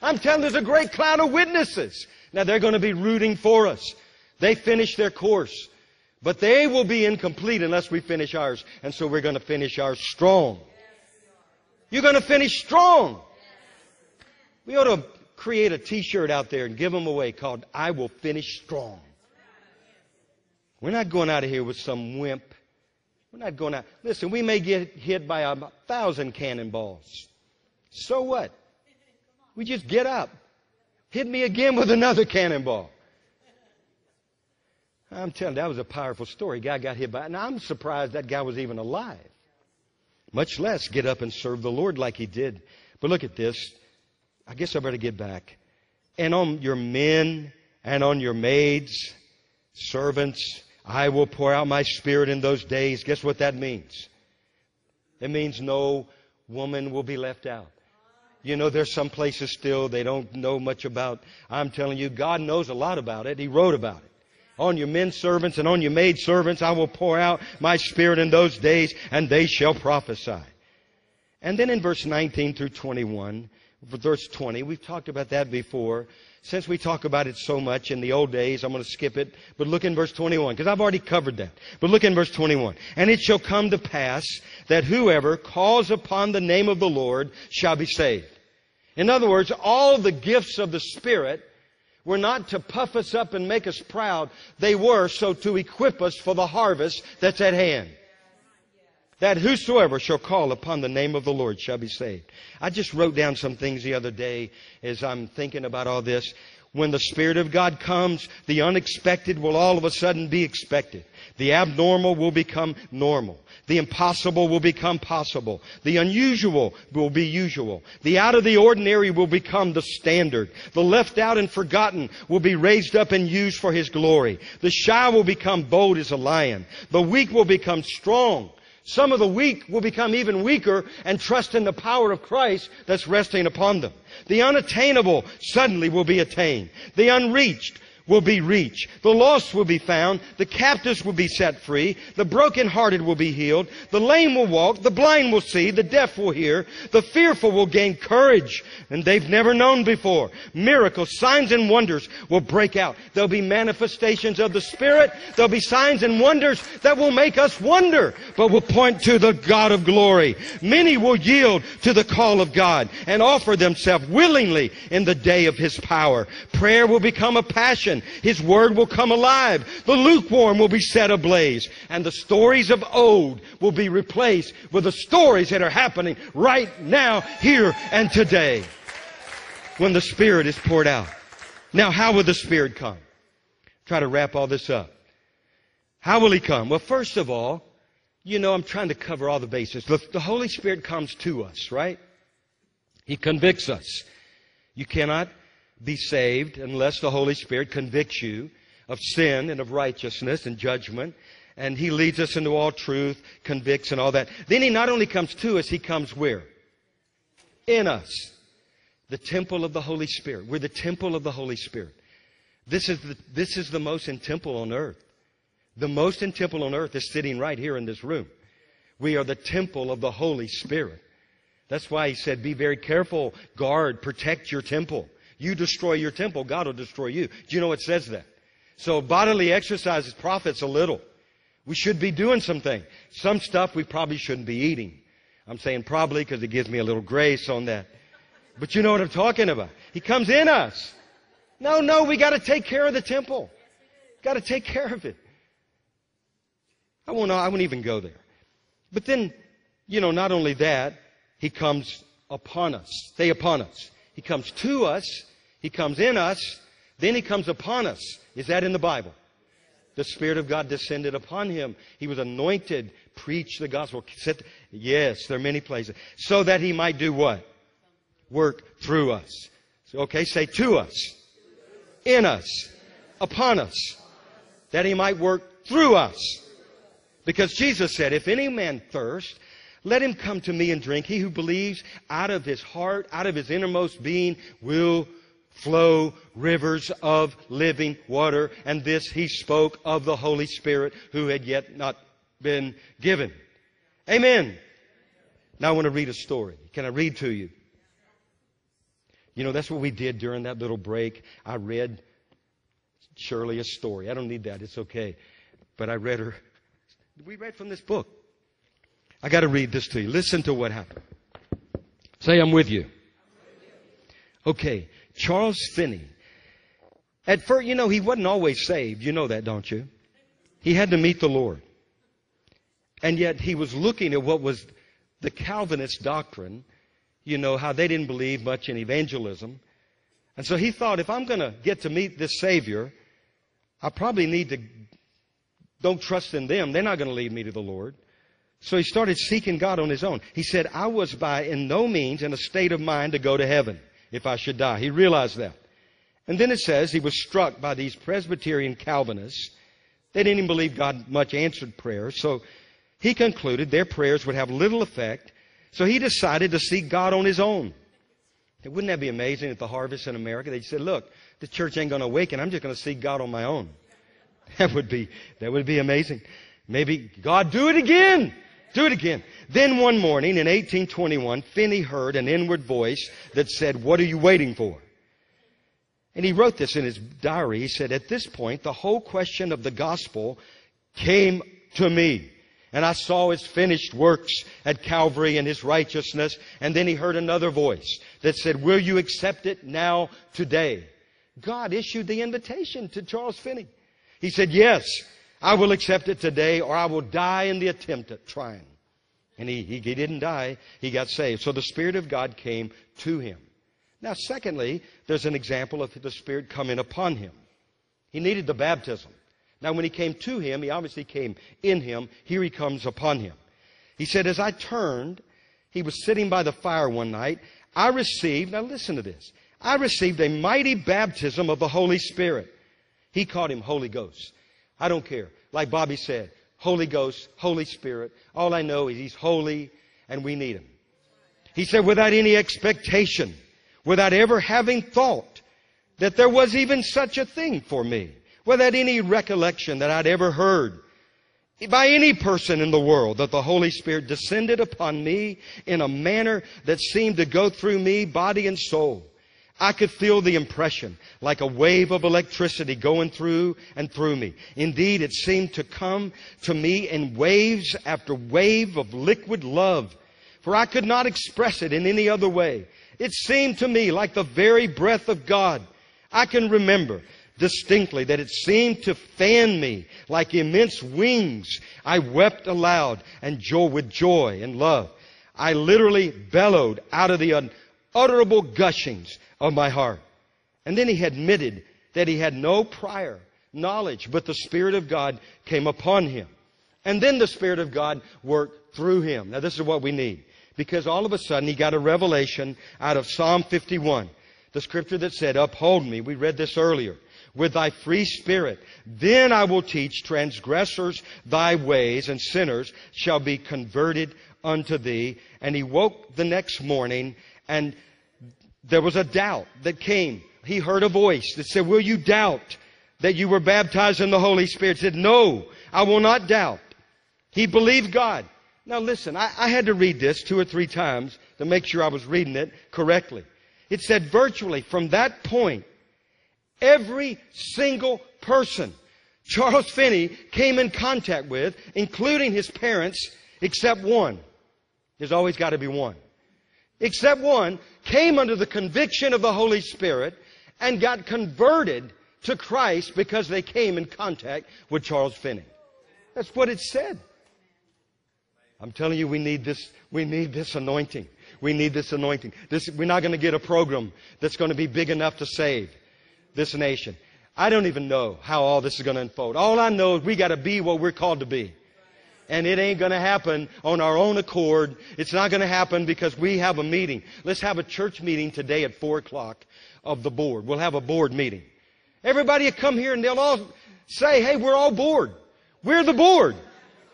I'm telling there's a great cloud of witnesses. Now they're going to be rooting for us. They finished their course. But they will be incomplete unless we finish ours. And so we're going to finish ours strong. You're going to finish strong. We ought to create a t-shirt out there and give them away called I will finish strong. We're not going out of here with some wimp. We're not going out. Listen, we may get hit by a thousand cannonballs. So what? We just get up. Hit me again with another cannonball. I'm telling you, that was a powerful story. Guy got hit by, and I'm surprised that guy was even alive. Much less get up and serve the Lord like he did. But look at this. I guess I better get back. And on your men and on your maids, servants, I will pour out my spirit in those days. Guess what that means? It means no woman will be left out. You know, there's some places still they don't know much about. I'm telling you, God knows a lot about it. He wrote about it. On your men servants and on your maid servants, I will pour out my spirit in those days, and they shall prophesy. And then in verse 19 through 21, verse 20, we've talked about that before. Since we talk about it so much in the old days, I'm going to skip it. But look in verse 21, because I've already covered that. But look in verse 21. And it shall come to pass that whoever calls upon the name of the Lord shall be saved. In other words, all the gifts of the Spirit were not to puff us up and make us proud. They were so to equip us for the harvest that's at hand. That whosoever shall call upon the name of the Lord shall be saved. I just wrote down some things the other day as I'm thinking about all this. When the Spirit of God comes, the unexpected will all of a sudden be expected. The abnormal will become normal. The impossible will become possible. The unusual will be usual. The out of the ordinary will become the standard. The left out and forgotten will be raised up and used for His glory. The shy will become bold as a lion. The weak will become strong. Some of the weak will become even weaker and trust in the power of Christ that's resting upon them. The unattainable suddenly will be attained. The unreached will be reached. The lost will be found. The captives will be set free. The brokenhearted will be healed. The lame will walk. The blind will see. The deaf will hear. The fearful will gain courage and they've never known before. Miracles, signs and wonders will break out. There'll be manifestations of the Spirit. There'll be signs and wonders that will make us wonder, but will point to the God of glory. Many will yield to the call of God and offer themselves willingly in the day of His power. Prayer will become a passion his word will come alive. The lukewarm will be set ablaze. And the stories of old will be replaced with the stories that are happening right now, here, and today. When the Spirit is poured out. Now, how will the Spirit come? Try to wrap all this up. How will He come? Well, first of all, you know, I'm trying to cover all the bases. The, the Holy Spirit comes to us, right? He convicts us. You cannot be saved unless the Holy Spirit convicts you of sin and of righteousness and judgment. And He leads us into all truth, convicts and all that. Then He not only comes to us, He comes where? In us. The temple of the Holy Spirit. We're the temple of the Holy Spirit. This is the, this is the most in temple on earth. The most in temple on earth is sitting right here in this room. We are the temple of the Holy Spirit. That's why he said, be very careful, guard, protect your temple. You destroy your temple, God will destroy you. Do you know what it says that? So bodily exercise profits a little. We should be doing something. Some stuff we probably shouldn't be eating. I'm saying probably because it gives me a little grace on that. But you know what I'm talking about. He comes in us. No, no, we got to take care of the temple. Got to take care of it. I won't, I won't even go there. But then, you know, not only that, he comes upon us. Stay upon us. He comes to us. He comes in us. Then he comes upon us. Is that in the Bible? The Spirit of God descended upon him. He was anointed, preached the gospel. Yes, there are many places. So that he might do what? Work through us. Okay, say to us. In us. Upon us. That he might work through us. Because Jesus said, if any man thirst, let him come to me and drink. He who believes out of his heart, out of his innermost being, will flow rivers of living water. And this he spoke of the Holy Spirit who had yet not been given. Amen. Now I want to read a story. Can I read to you? You know, that's what we did during that little break. I read Shirley a story. I don't need that. It's okay. But I read her. We read from this book. I got to read this to you. Listen to what happened. Say, I'm with you. Okay. Charles Finney. At first, you know, he wasn't always saved. You know that, don't you? He had to meet the Lord. And yet he was looking at what was the Calvinist doctrine, you know, how they didn't believe much in evangelism. And so he thought, if I'm going to get to meet this Savior, I probably need to, don't trust in them. They're not going to lead me to the Lord. So he started seeking God on his own. He said, I was by in no means in a state of mind to go to heaven if I should die. He realized that. And then it says he was struck by these Presbyterian Calvinists. They didn't even believe God much answered prayers. So he concluded their prayers would have little effect. So he decided to seek God on his own. Wouldn't that be amazing at the harvest in America? They said, look, the church ain't going to awaken. I'm just going to seek God on my own. That would be, that would be amazing. Maybe God do it again. Do it again. Then one morning in 1821, Finney heard an inward voice that said, What are you waiting for? And he wrote this in his diary. He said, At this point, the whole question of the gospel came to me. And I saw his finished works at Calvary and his righteousness. And then he heard another voice that said, Will you accept it now, today? God issued the invitation to Charles Finney. He said, Yes. I will accept it today or I will die in the attempt at trying. And he, he, he didn't die. He got saved. So the Spirit of God came to him. Now, secondly, there's an example of the Spirit coming upon him. He needed the baptism. Now, when he came to him, he obviously came in him. Here he comes upon him. He said, As I turned, he was sitting by the fire one night. I received, now listen to this, I received a mighty baptism of the Holy Spirit. He called him Holy Ghost. I don't care. Like Bobby said, Holy Ghost, Holy Spirit. All I know is He's holy and we need Him. He said, without any expectation, without ever having thought that there was even such a thing for me, without any recollection that I'd ever heard by any person in the world that the Holy Spirit descended upon me in a manner that seemed to go through me, body and soul. I could feel the impression like a wave of electricity going through and through me. Indeed, it seemed to come to me in waves after wave of liquid love, for I could not express it in any other way. It seemed to me like the very breath of God. I can remember distinctly that it seemed to fan me like immense wings. I wept aloud and joy with joy and love. I literally bellowed out of the unutterable gushings of my heart. And then he admitted that he had no prior knowledge, but the Spirit of God came upon him. And then the Spirit of God worked through him. Now this is what we need. Because all of a sudden he got a revelation out of Psalm 51. The scripture that said, Uphold me, we read this earlier, with thy free spirit. Then I will teach transgressors thy ways, and sinners shall be converted unto thee. And he woke the next morning, and there was a doubt that came. He heard a voice that said, Will you doubt that you were baptized in the Holy Spirit? He said, No, I will not doubt. He believed God. Now listen, I, I had to read this two or three times to make sure I was reading it correctly. It said virtually from that point, every single person Charles Finney came in contact with, including his parents, except one. There's always got to be one. Except one came under the conviction of the Holy Spirit and got converted to Christ because they came in contact with Charles Finney. That's what it said. I'm telling you, we need this, we need this anointing. We need this anointing. This, we're not going to get a program that's going to be big enough to save this nation. I don't even know how all this is going to unfold. All I know is we got to be what we're called to be. And it ain't going to happen on our own accord. It's not going to happen because we have a meeting. Let's have a church meeting today at 4 o'clock of the board. We'll have a board meeting. Everybody will come here and they'll all say, hey, we're all bored. We're the board.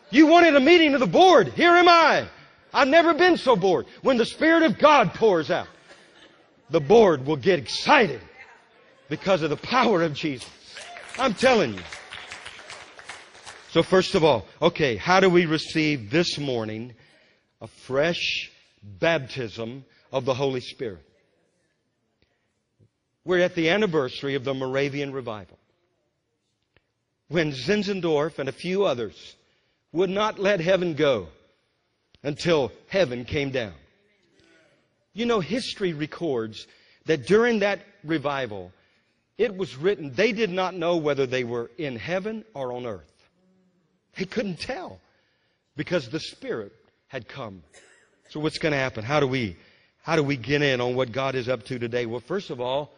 You wanted a meeting of the board. Here am I. I've never been so bored. When the Spirit of God pours out, the board will get excited because of the power of Jesus. I'm telling you. So first of all, okay, how do we receive this morning a fresh baptism of the Holy Spirit? We're at the anniversary of the Moravian revival. When Zinzendorf and a few others would not let heaven go until heaven came down. You know, history records that during that revival, it was written they did not know whether they were in heaven or on earth. They couldn't tell because the Spirit had come. So what's going to happen? How do we, how do we get in on what God is up to today? Well, first of all,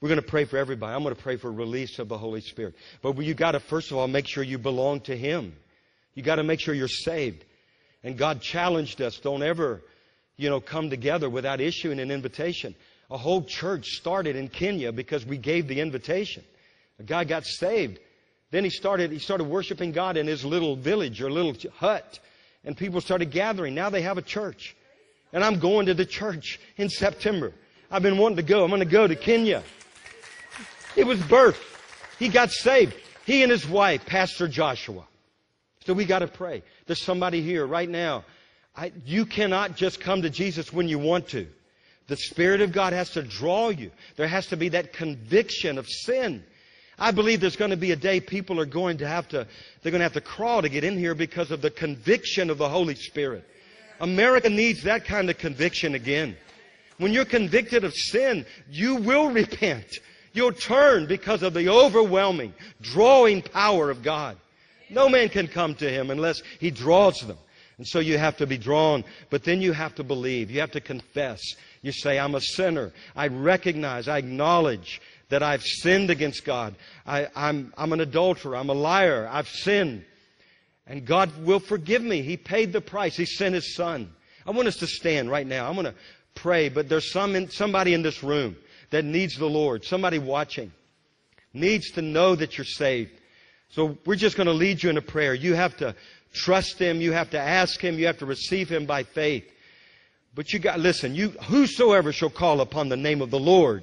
we're going to pray for everybody. I'm going to pray for release of the Holy Spirit. But you got to first of all make sure you belong to Him. You got to make sure you're saved. And God challenged us, don't ever, you know, come together without issuing an invitation. A whole church started in Kenya because we gave the invitation. A guy got saved. Then he started, he started worshiping God in his little village or little hut. And people started gathering. Now they have a church. And I'm going to the church in September. I've been wanting to go. I'm going to go to Kenya. It was birth. He got saved. He and his wife, Pastor Joshua. So we got to pray. There's somebody here right now. I, you cannot just come to Jesus when you want to. The Spirit of God has to draw you. There has to be that conviction of sin. I believe there's going to be a day people are going to have to, they're going to have to crawl to get in here because of the conviction of the Holy Spirit. America needs that kind of conviction again. When you're convicted of sin, you will repent. You'll turn because of the overwhelming, drawing power of God. No man can come to him unless he draws them. And so you have to be drawn, but then you have to believe. You have to confess. You say, I'm a sinner. I recognize, I acknowledge that I've sinned against God. I, I'm, I'm an adulterer. I'm a liar. I've sinned. And God will forgive me. He paid the price. He sent His Son. I want us to stand right now. I'm going to pray, but there's some in, somebody in this room that needs the Lord. Somebody watching needs to know that you're saved. So we're just going to lead you in a prayer. You have to trust Him. You have to ask Him. You have to receive Him by faith. But you got, listen, you, whosoever shall call upon the name of the Lord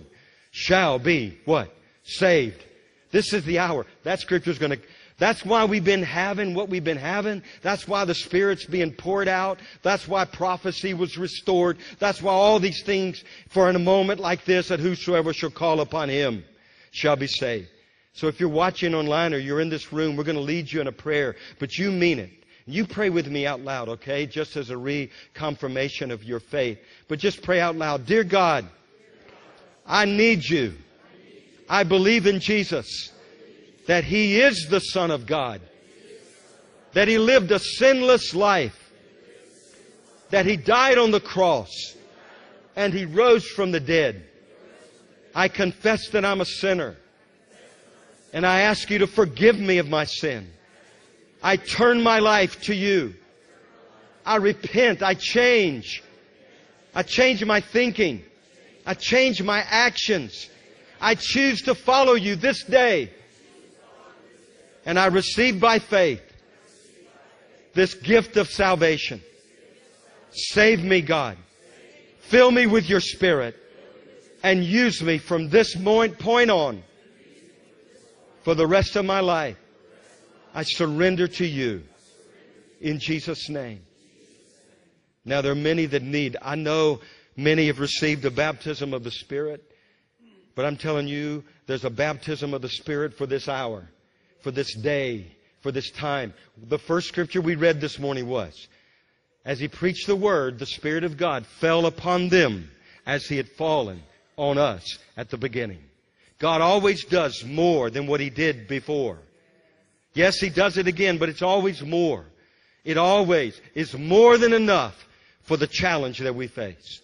shall be what? Saved. This is the hour. That scripture's going to, that's why we've been having what we've been having. That's why the Spirit's being poured out. That's why prophecy was restored. That's why all these things, for in a moment like this, that whosoever shall call upon Him shall be saved. So if you're watching online or you're in this room, we're going to lead you in a prayer, but you mean it. You pray with me out loud, okay? Just as a reconfirmation of your faith. But just pray out loud. Dear God, I need you. I believe in Jesus. That He is the Son of God. That He lived a sinless life. That He died on the cross. And He rose from the dead. I confess that I'm a sinner. And I ask you to forgive me of my sin. I turn my life to you. I repent. I change. I change my thinking I change my actions. I choose to follow you this day. And I receive by faith this gift of salvation. Save me, God. Fill me with your spirit and use me from this point on for the rest of my life. I surrender to you in Jesus' name. Now, there are many that need. I know many have received the baptism of the Spirit, but I'm telling you, there's a baptism of the Spirit for this hour, for this day, for this time. The first scripture we read this morning was, as he preached the word, the Spirit of God fell upon them as he had fallen on us at the beginning. God always does more than what he did before. Yes, he does it again, but it's always more. It always is more than enough for the challenge that we face.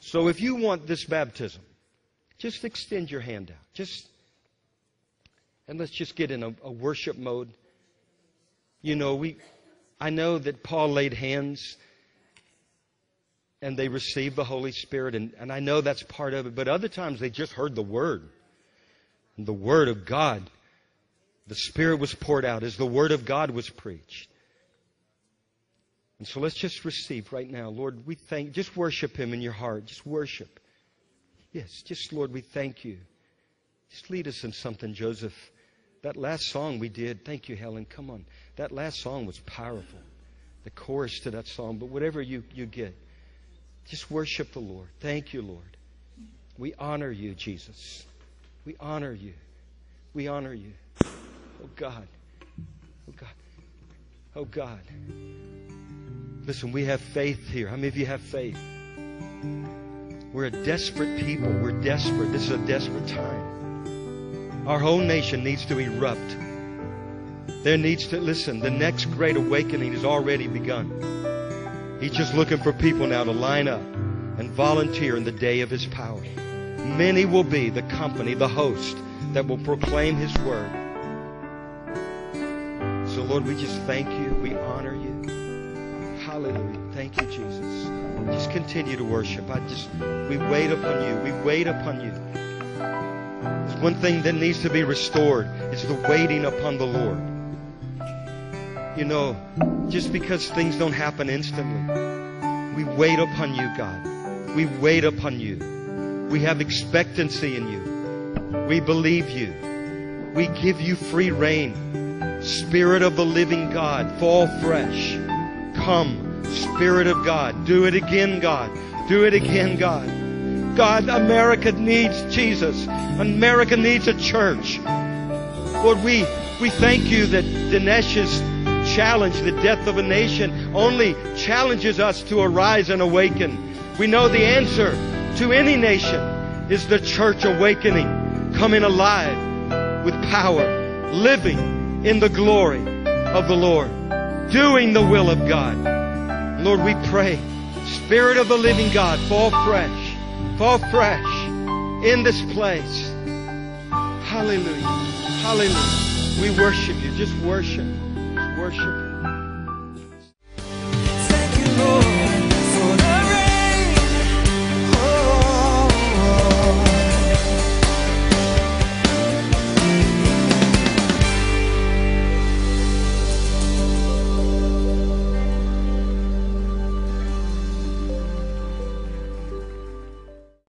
So if you want this baptism, just extend your hand out. Just, and let's just get in a, a worship mode. You know, we, I know that Paul laid hands and they received the Holy Spirit, and, and I know that's part of it, but other times they just heard the Word. And the Word of God, the Spirit was poured out as the Word of God was preached. And so let's just receive right now. Lord, we thank just worship him in your heart. Just worship. Yes, just Lord, we thank you. Just lead us in something, Joseph. That last song we did, thank you, Helen. Come on. That last song was powerful. The chorus to that song, but whatever you, you get, just worship the Lord. Thank you, Lord. We honor you, Jesus. We honor you. We honor you. Oh God. Oh God. Oh God. Listen, we have faith here. How many of you have faith? We're a desperate people. We're desperate. This is a desperate time. Our whole nation needs to erupt. There needs to, listen, the next great awakening has already begun. He's just looking for people now to line up and volunteer in the day of His power. Many will be the company, the host that will proclaim His word. So, Lord, we just thank you. Hallelujah. Thank you, Jesus. Just continue to worship. I just, we wait upon you. We wait upon you. There's one thing that needs to be restored. It's the waiting upon the Lord. You know, just because things don't happen instantly, we wait upon you, God. We wait upon you. We have expectancy in you. We believe you. We give you free reign. Spirit of the living God, fall fresh. Come, Spirit of God. Do it again, God. Do it again, God. God, America needs Jesus. America needs a church. Lord, we, we thank you that Dinesh's challenge, the death of a nation, only challenges us to arise and awaken. We know the answer to any nation is the church awakening, coming alive with power, living in the glory of the Lord doing the will of God. Lord, we pray, Spirit of the living God, fall fresh, fall fresh in this place. Hallelujah. Hallelujah. We worship you. Just worship. Just worship. Thank you, Lord.